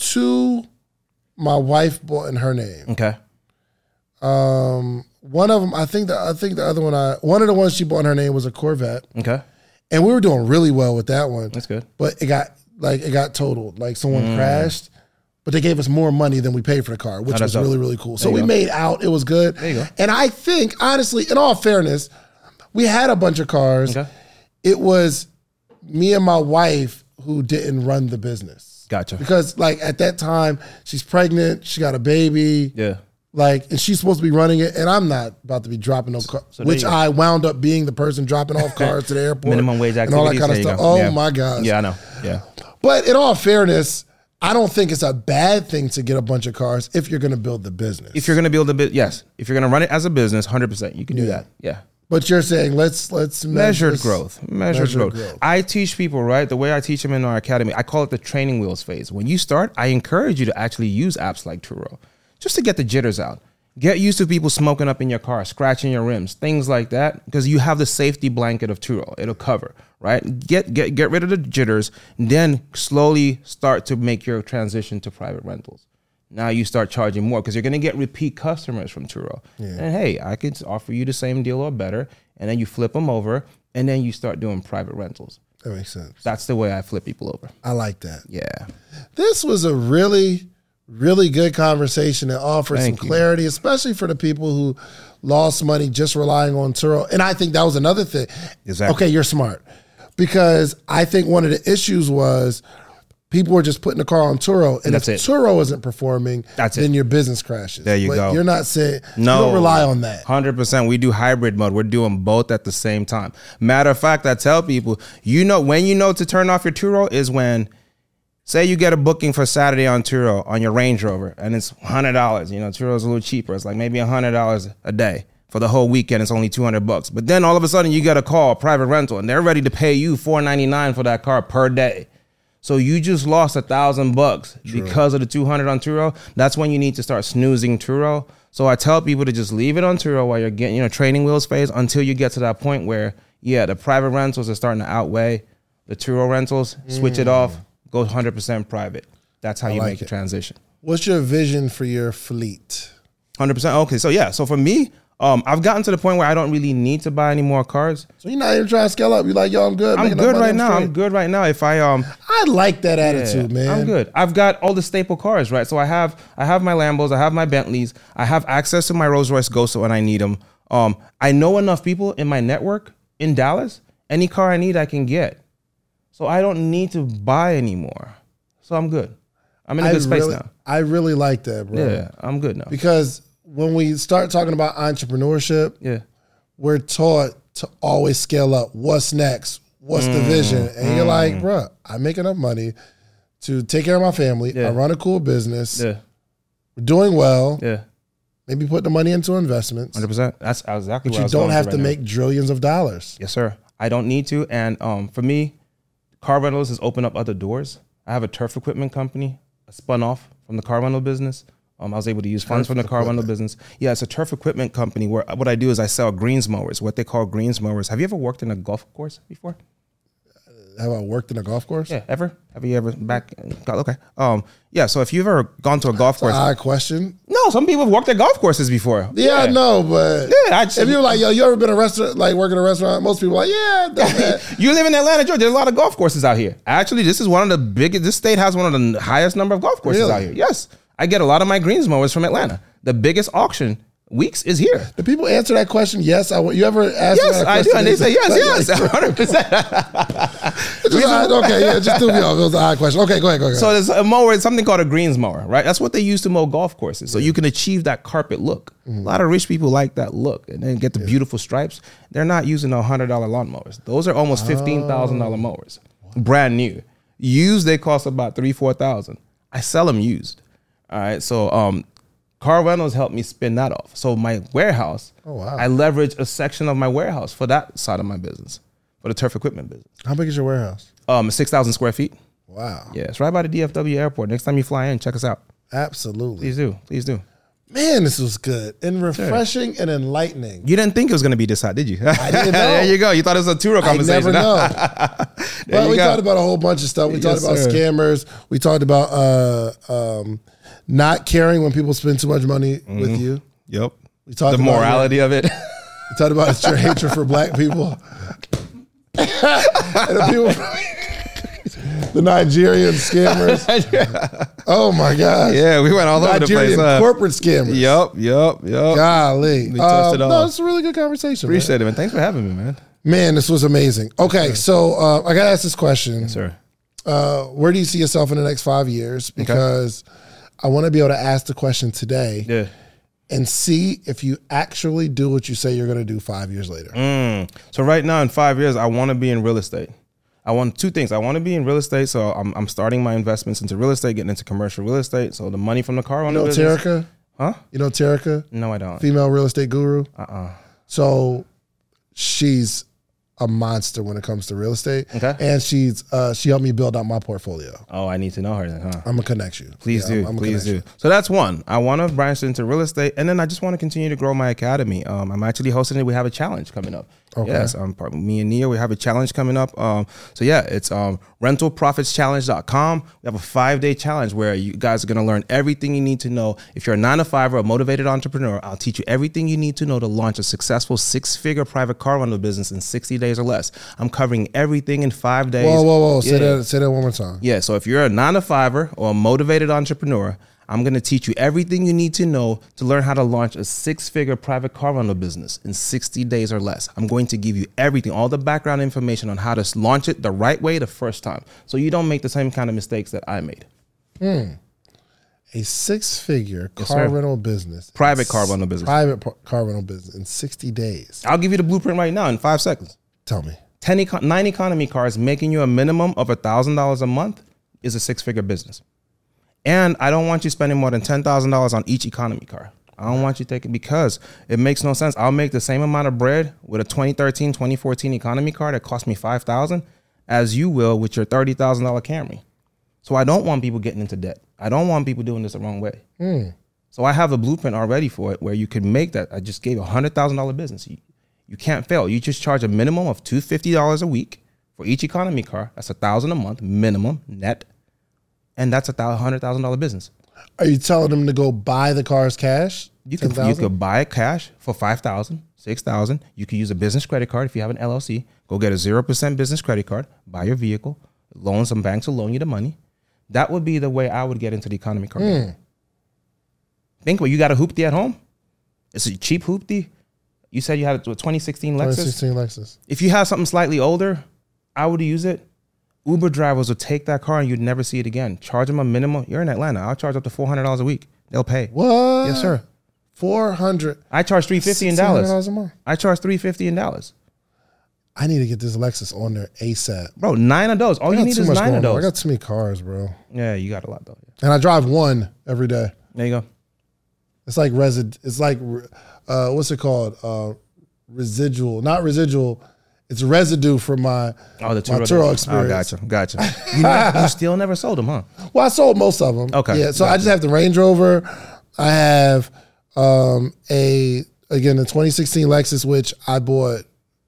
Two, my wife bought in her name. Okay. Um, one of them, I think the I think the other one, I one of the ones she bought in her name was a Corvette, Okay. and we were doing really well with that one. That's good. But it got like it got totaled. Like someone Mm. crashed, but they gave us more money than we paid for the car, which Oh, was dope. really really cool. So There we go. made out. It was good. There you go. And I think honestly, in all fairness, we had a bunch of cars. Okay. It was me and my wife who didn't run the business. Gotcha. Because like at that time, she's pregnant, she got a baby. Yeah. Like, and she's supposed to be running it, and I'm not about to be dropping no car. so which. I wound up being the person dropping off [LAUGHS] cars to the airport, Minimum wage activities. and all that kind of stuff. go. Oh Yeah. my gosh! Yeah, I know. Yeah. But in all fairness, I don't think it's a bad thing to get a bunch of cars if you're going to build the business. If you're going to build a bit, yes. If you're going to run it as a business, hundred percent, you can do that. Yeah. But you're saying let's let's measure measured growth measured, measured growth. growth. i teach people right the way i teach them in our academy i call it the training wheels phase. When you start i encourage you to actually use apps like turo just to get the jitters out. Get used to people smoking up in your car scratching your rims things like that because you have the safety blanket of turo it'll cover right? Get get get rid of the jitters then slowly start to make your transition to private rentals now you start charging more because you're going to get repeat customers from Turo. And hey, I could offer you the same deal or better. And then you flip them over and then you start doing private rentals. That makes sense. That's the way I flip people over. I like that. Yeah. This was a really, really good conversation that offered Thank some you. clarity, especially for the people who lost money just relying on Turo. And I think that was another thing. Exactly. Okay, you're smart. Because I think one of the issues was people are just putting the car on Turo. And That's if it. Turo isn't performing, That's it. then your business crashes. There you But go. You're not saying, No. you don't rely on that. 100%. We do hybrid mode. We're doing both at the same time. Matter of fact, I tell people, you know, when you know to turn off your Turo is when, say, you get a booking for Saturday on Turo on your Range Rover and it's $100. You know, Turo's a little cheaper. It's like maybe $100 a day. For the whole weekend, it's only 200 bucks. But then all of a sudden, you get a call, private rental, and they're ready to pay you 499 for that car per day. So you just lost a thousand bucks because of the 200 on Turo. That's when you need to start snoozing Turo. So I tell people to just leave it on Turo while you're getting, you know, training wheels phase until you get to that point where, yeah, the private rentals are starting to outweigh the Turo rentals. Switch it off, go 100% private. That's how you like make the it. transition. What's your vision for your fleet? Hundred percent. Okay, so yeah, so for me, um, I've gotten to the point where I don't really need to buy any more cars. So you're not even trying to scale up. You're like, yo, I'm good. I'm good right now. I'm good right now. If I um, I like that attitude, yeah, man. I'm good. I've got all the staple cars, right? So I have I have my Lambos, I have my Bentleys, I have access to my Rolls Royce Ghost when I need them. Um, I know enough people in my network in Dallas. Any car I need, I can get. So I don't need to buy anymore. So I'm good. I'm in a I good space really, now. I really like that, bro. Yeah, I'm good now. Because when we start talking about entrepreneurship, Yeah. we're taught to always scale up. What's next? What's Mm, the vision? And you're like, bro, I make enough money to take care of my family. Yeah. I run a cool business. Yeah. We're doing well. Yeah. Maybe put the money into investments. Hundred percent. That's exactly. But you don't have to right now. make trillions of dollars. Yes, sir. I don't need to. And um, for me, car rentals has opened up other doors. I have a turf equipment company. a spun off from the car rental business. Um, I was able to use funds from the car rental business. Yeah, it's a turf equipment company where what I do is I sell greens mowers, what they call greens mowers. Have you ever worked in a golf course before? Have I worked in a golf course? Yeah, ever? Have you ever back? Okay. Um, yeah. So if you've ever gone to a golf course, Odd question. no, some people have worked at golf courses before. Yeah, I know, but Yeah, I just- if you're like, yo, you ever been a restaurant, like working a restaurant? Most people are like, yeah, I've done that. [LAUGHS] you live in Atlanta, Georgia. There's a lot of golf courses out here. Actually, this is one of the biggest. This state has one of the highest number of golf courses Really? out here. Yes, I get a lot of my greens mowers from Atlanta. The biggest auction weeks is here. Do people answer that question? Yes, I. You ever ask? Yes, that I do, and they say yes, yes, hundred [LAUGHS] [LAUGHS] percent. Okay, yeah, just threw me off. It was an odd question. Okay, go ahead, go ahead. So there's a mower, it's something called a greens mower, right? That's what they use to mow golf courses. So you can achieve that carpet look. Mm-hmm. A lot of rich people like that look and then get the beautiful stripes. They're not using no hundred dollar lawn mowers. Those are almost fifteen thousand dollar oh. mowers, brand new. Used they cost about three four thousand. I sell them used. All right, so um, car rentals help me spin that off. So my warehouse, Oh, wow. I leverage a section of my warehouse for that side of my business, for the turf equipment business. How big is your warehouse? Um, six thousand square feet. Wow. Yeah, it's right by the DFW airport. Next time you fly in, check us out. Absolutely. Please do. Please do. Man, this was good and refreshing and enlightening. You didn't think it was going to be this hot, did you? I didn't [LAUGHS] know. there you go. You thought it was a Turo I conversation. never know. [LAUGHS] You we go. talked about a whole bunch of stuff. We Yes, talked about sir. scammers. We talked about uh, um, not caring when people spend too much money with you. Yep. We talked the morality of it. We talked about your hatred for black people. [LAUGHS] and the people, [LAUGHS] the Nigerian scammers. [LAUGHS] Oh my God. yeah, we went all over the place. Nigerian corporate scammers. Yep, yep, yep. Golly. We touched it Uh, all. No, it's a really good conversation. man. Appreciate it, man. Thanks for having me, man. Man, this was amazing. Okay, so uh, I got to ask this question. Sir. Uh, where do you see yourself in the next five years? Because I want to be able to ask the question today Yeah. and see if you actually do what you say you're going to do five years later. Mm. So right now, in five years, I want to be in real estate. I want two things. I want to be in real estate, so I'm, I'm starting my investments into real estate, getting into commercial real estate. So the money from the car You rental know business. Terica? Huh? You know Terica? No, I don't. Female real estate guru. Uh uh So she's a monster when it comes to real estate. Okay. And she's uh, she helped me build out my portfolio. Oh, I need to know her then, huh? I'm gonna connect you. Please Yeah, do, I'm- I'm please do. So that's one. I want to branch into real estate, and then I just want to continue to grow my academy. Um, I'm actually hosting it. We have a challenge coming up. Okay. Yes, um, me and Nia, we have a challenge coming up. Um, so yeah, it's um, rentalprofitschallenge.com. We have a five day challenge where you guys are going to learn everything you need to know. If you're a nine to five or a motivated entrepreneur, I'll teach you everything you need to know to launch a successful six figure private car rental business in 60 days or less. I'm covering everything in five days. Whoa, whoa, whoa! Say Yeah. that. Say that one more time. Yeah, so if you're a nine to fiver or a motivated entrepreneur, I'm gonna teach you everything you need to know to learn how to launch a six figure private car rental business in 60 days or less. I'm going to give you everything, all the background information on how to launch it the right way the first time so you don't make the same kind of mistakes that I made. Hmm. A six-figure car sir. rental business, Private car rental business. private par- car rental business in 60 days. I'll give you the blueprint right now in five seconds. Tell me. 10 econ- nine economy cars making you a minimum of $1,000 a month is a six figure business. And I don't want you spending more than $10,000 on each economy car. I don't want you taking because it makes no sense. I'll make the same amount of bread with a 2013, 2014 economy car that cost me 5000 as you will with your $30,000 Camry. So I don't want people getting into debt. I don't want people doing this the wrong way. Hmm. So I have a blueprint already for it where you can make that. I just gave a hundred thousand dollar business. You, you can't fail. You just charge a minimum of two fifty dollars a week for each economy car. That's a thousand a month minimum net, and that's a hundred thousand dollar business. Are you telling them to go buy the cars cash? You could you 10,000? could buy it cash for five thousand, six thousand. You could use a business credit card if you have an LLC. Go get a zero percent business credit card. Buy your vehicle. Loan some banks will loan you the money. That would be the way I would get into the economy car. game. Hmm. Think it, you got a hoopty at home. It's a cheap hoopty. You said you had a 2016 Lexus. 2016 Lexus. If you have something slightly older, I would use it. Uber drivers will take that car and you'd never see it again. Charge them a minimum. You're in Atlanta. I'll charge up to four hundred dollars a week. They'll pay. What? Yes, sir. 400 I charge three fifty in $1,600 a month. I charge three fifty in Dallas, I need to get this Lexus on there ASAP. bro. Nine of those. All you need is nine of on. I got too many cars, bro. yeah, you got a lot though. And I drive one every day. There you go. It's like resid. It's like uh, what's it called? Uh, residual, not residual. It's residue from my Oh, the my Turo. Turo days. experience. Oh, gotcha, gotcha. [LAUGHS] You, never- you still never sold them, huh? Well, I sold most of them. Okay, Yeah. So I just have the Range Rover. I have um, a again the 2016 Lexus, which I bought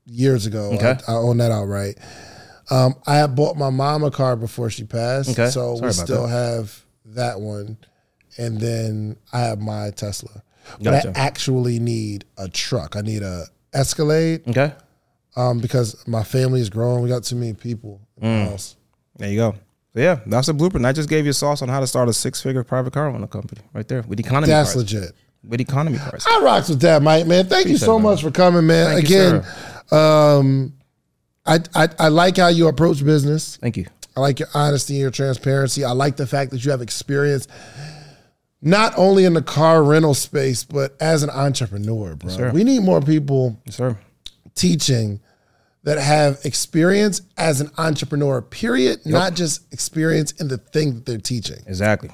years ago. Okay. I, I own that outright. Um, I had bought my mom a car before she passed, Okay. so Sorry we still that. have that one, and then I have my Tesla. Gotcha. But I actually need a truck. I need a Escalade Okay. Um, because my family is growing. We got too many people in Mm. the house. There you go. So yeah, that's the blueprint. I just gave you a sauce on how to start a six-figure private car rental company right there with economy That's cars. legit. With economy cars. I rocks with that, Mike. Man, thank you so it, much for coming, man. Thank you, Again, um, I, I I like how you approach business. Thank you. I like your honesty and your transparency. I like the fact that you have experience not only in the car rental space, but as an entrepreneur, bro. sir. we need more people Yes, sir. Teaching that have experience as an entrepreneur, period, not just experience in the thing that they're teaching. Exactly.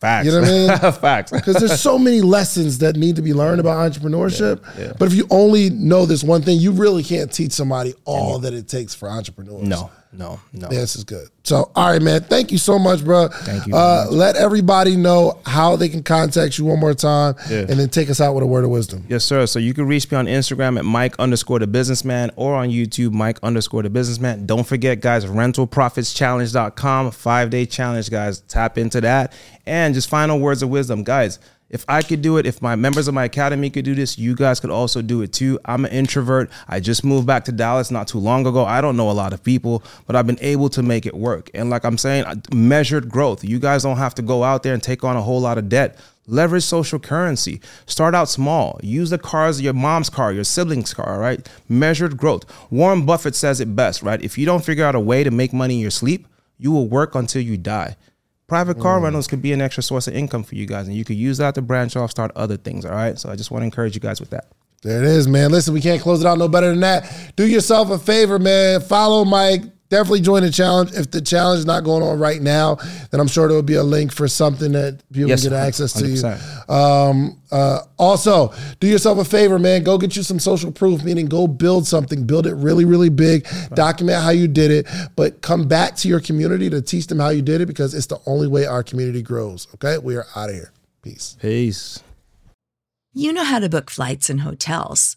Facts. You know what I mean? [LAUGHS] Facts. [LAUGHS] Because there's so many lessons that need to be learned about entrepreneurship. But if you only know this one thing, you really can't teach somebody all that it takes for entrepreneurs. No, no, no. This is good. So, all right, man. Thank you so much, bro. Thank you Uh, let everybody know how they can contact you one more time, Yeah. and then take us out with a word of wisdom. Yes, sir. So you can reach me on Instagram at Mike underscore the businessman or on YouTube, Mike underscore the businessman. Don't forget, guys, rentalprofitschallenge.com, five day challenge, guys. Tap into that. And just final words of wisdom, guys. If I could do it, if my members of my academy could do this, you guys could also do it too. I'm an introvert. I just moved back to Dallas not too long ago. I don't know a lot of people, but I've been able to make it work. And like I'm saying, measured growth. You guys don't have to go out there and take on a whole lot of debt. Leverage social currency. Start out small. Use the cars, your mom's car, your sibling's car, right? Measured growth. Warren Buffett says it best, right? If you don't figure out a way to make money in your sleep, you will work until you die. Private car mm. rentals could be an extra source of income for you guys, and you could use that to branch off, start other things, all right? So I just want to encourage you guys with that. There it is, man. Listen, we can't close it out no better than that. Do yourself a favor, man. Follow Mike. Definitely join the challenge. If the challenge is not going on right now, then I'm sure there will be a link for something that people Yes, can get access to you. Um, uh, also, do yourself a favor, man. Go get you some social proof, meaning go build something, build it really, really big, document how you did it, but come back to your community to teach them how you did it because it's the only way our community grows. Okay, we are out of here. Peace. Peace. You know how to book flights and hotels.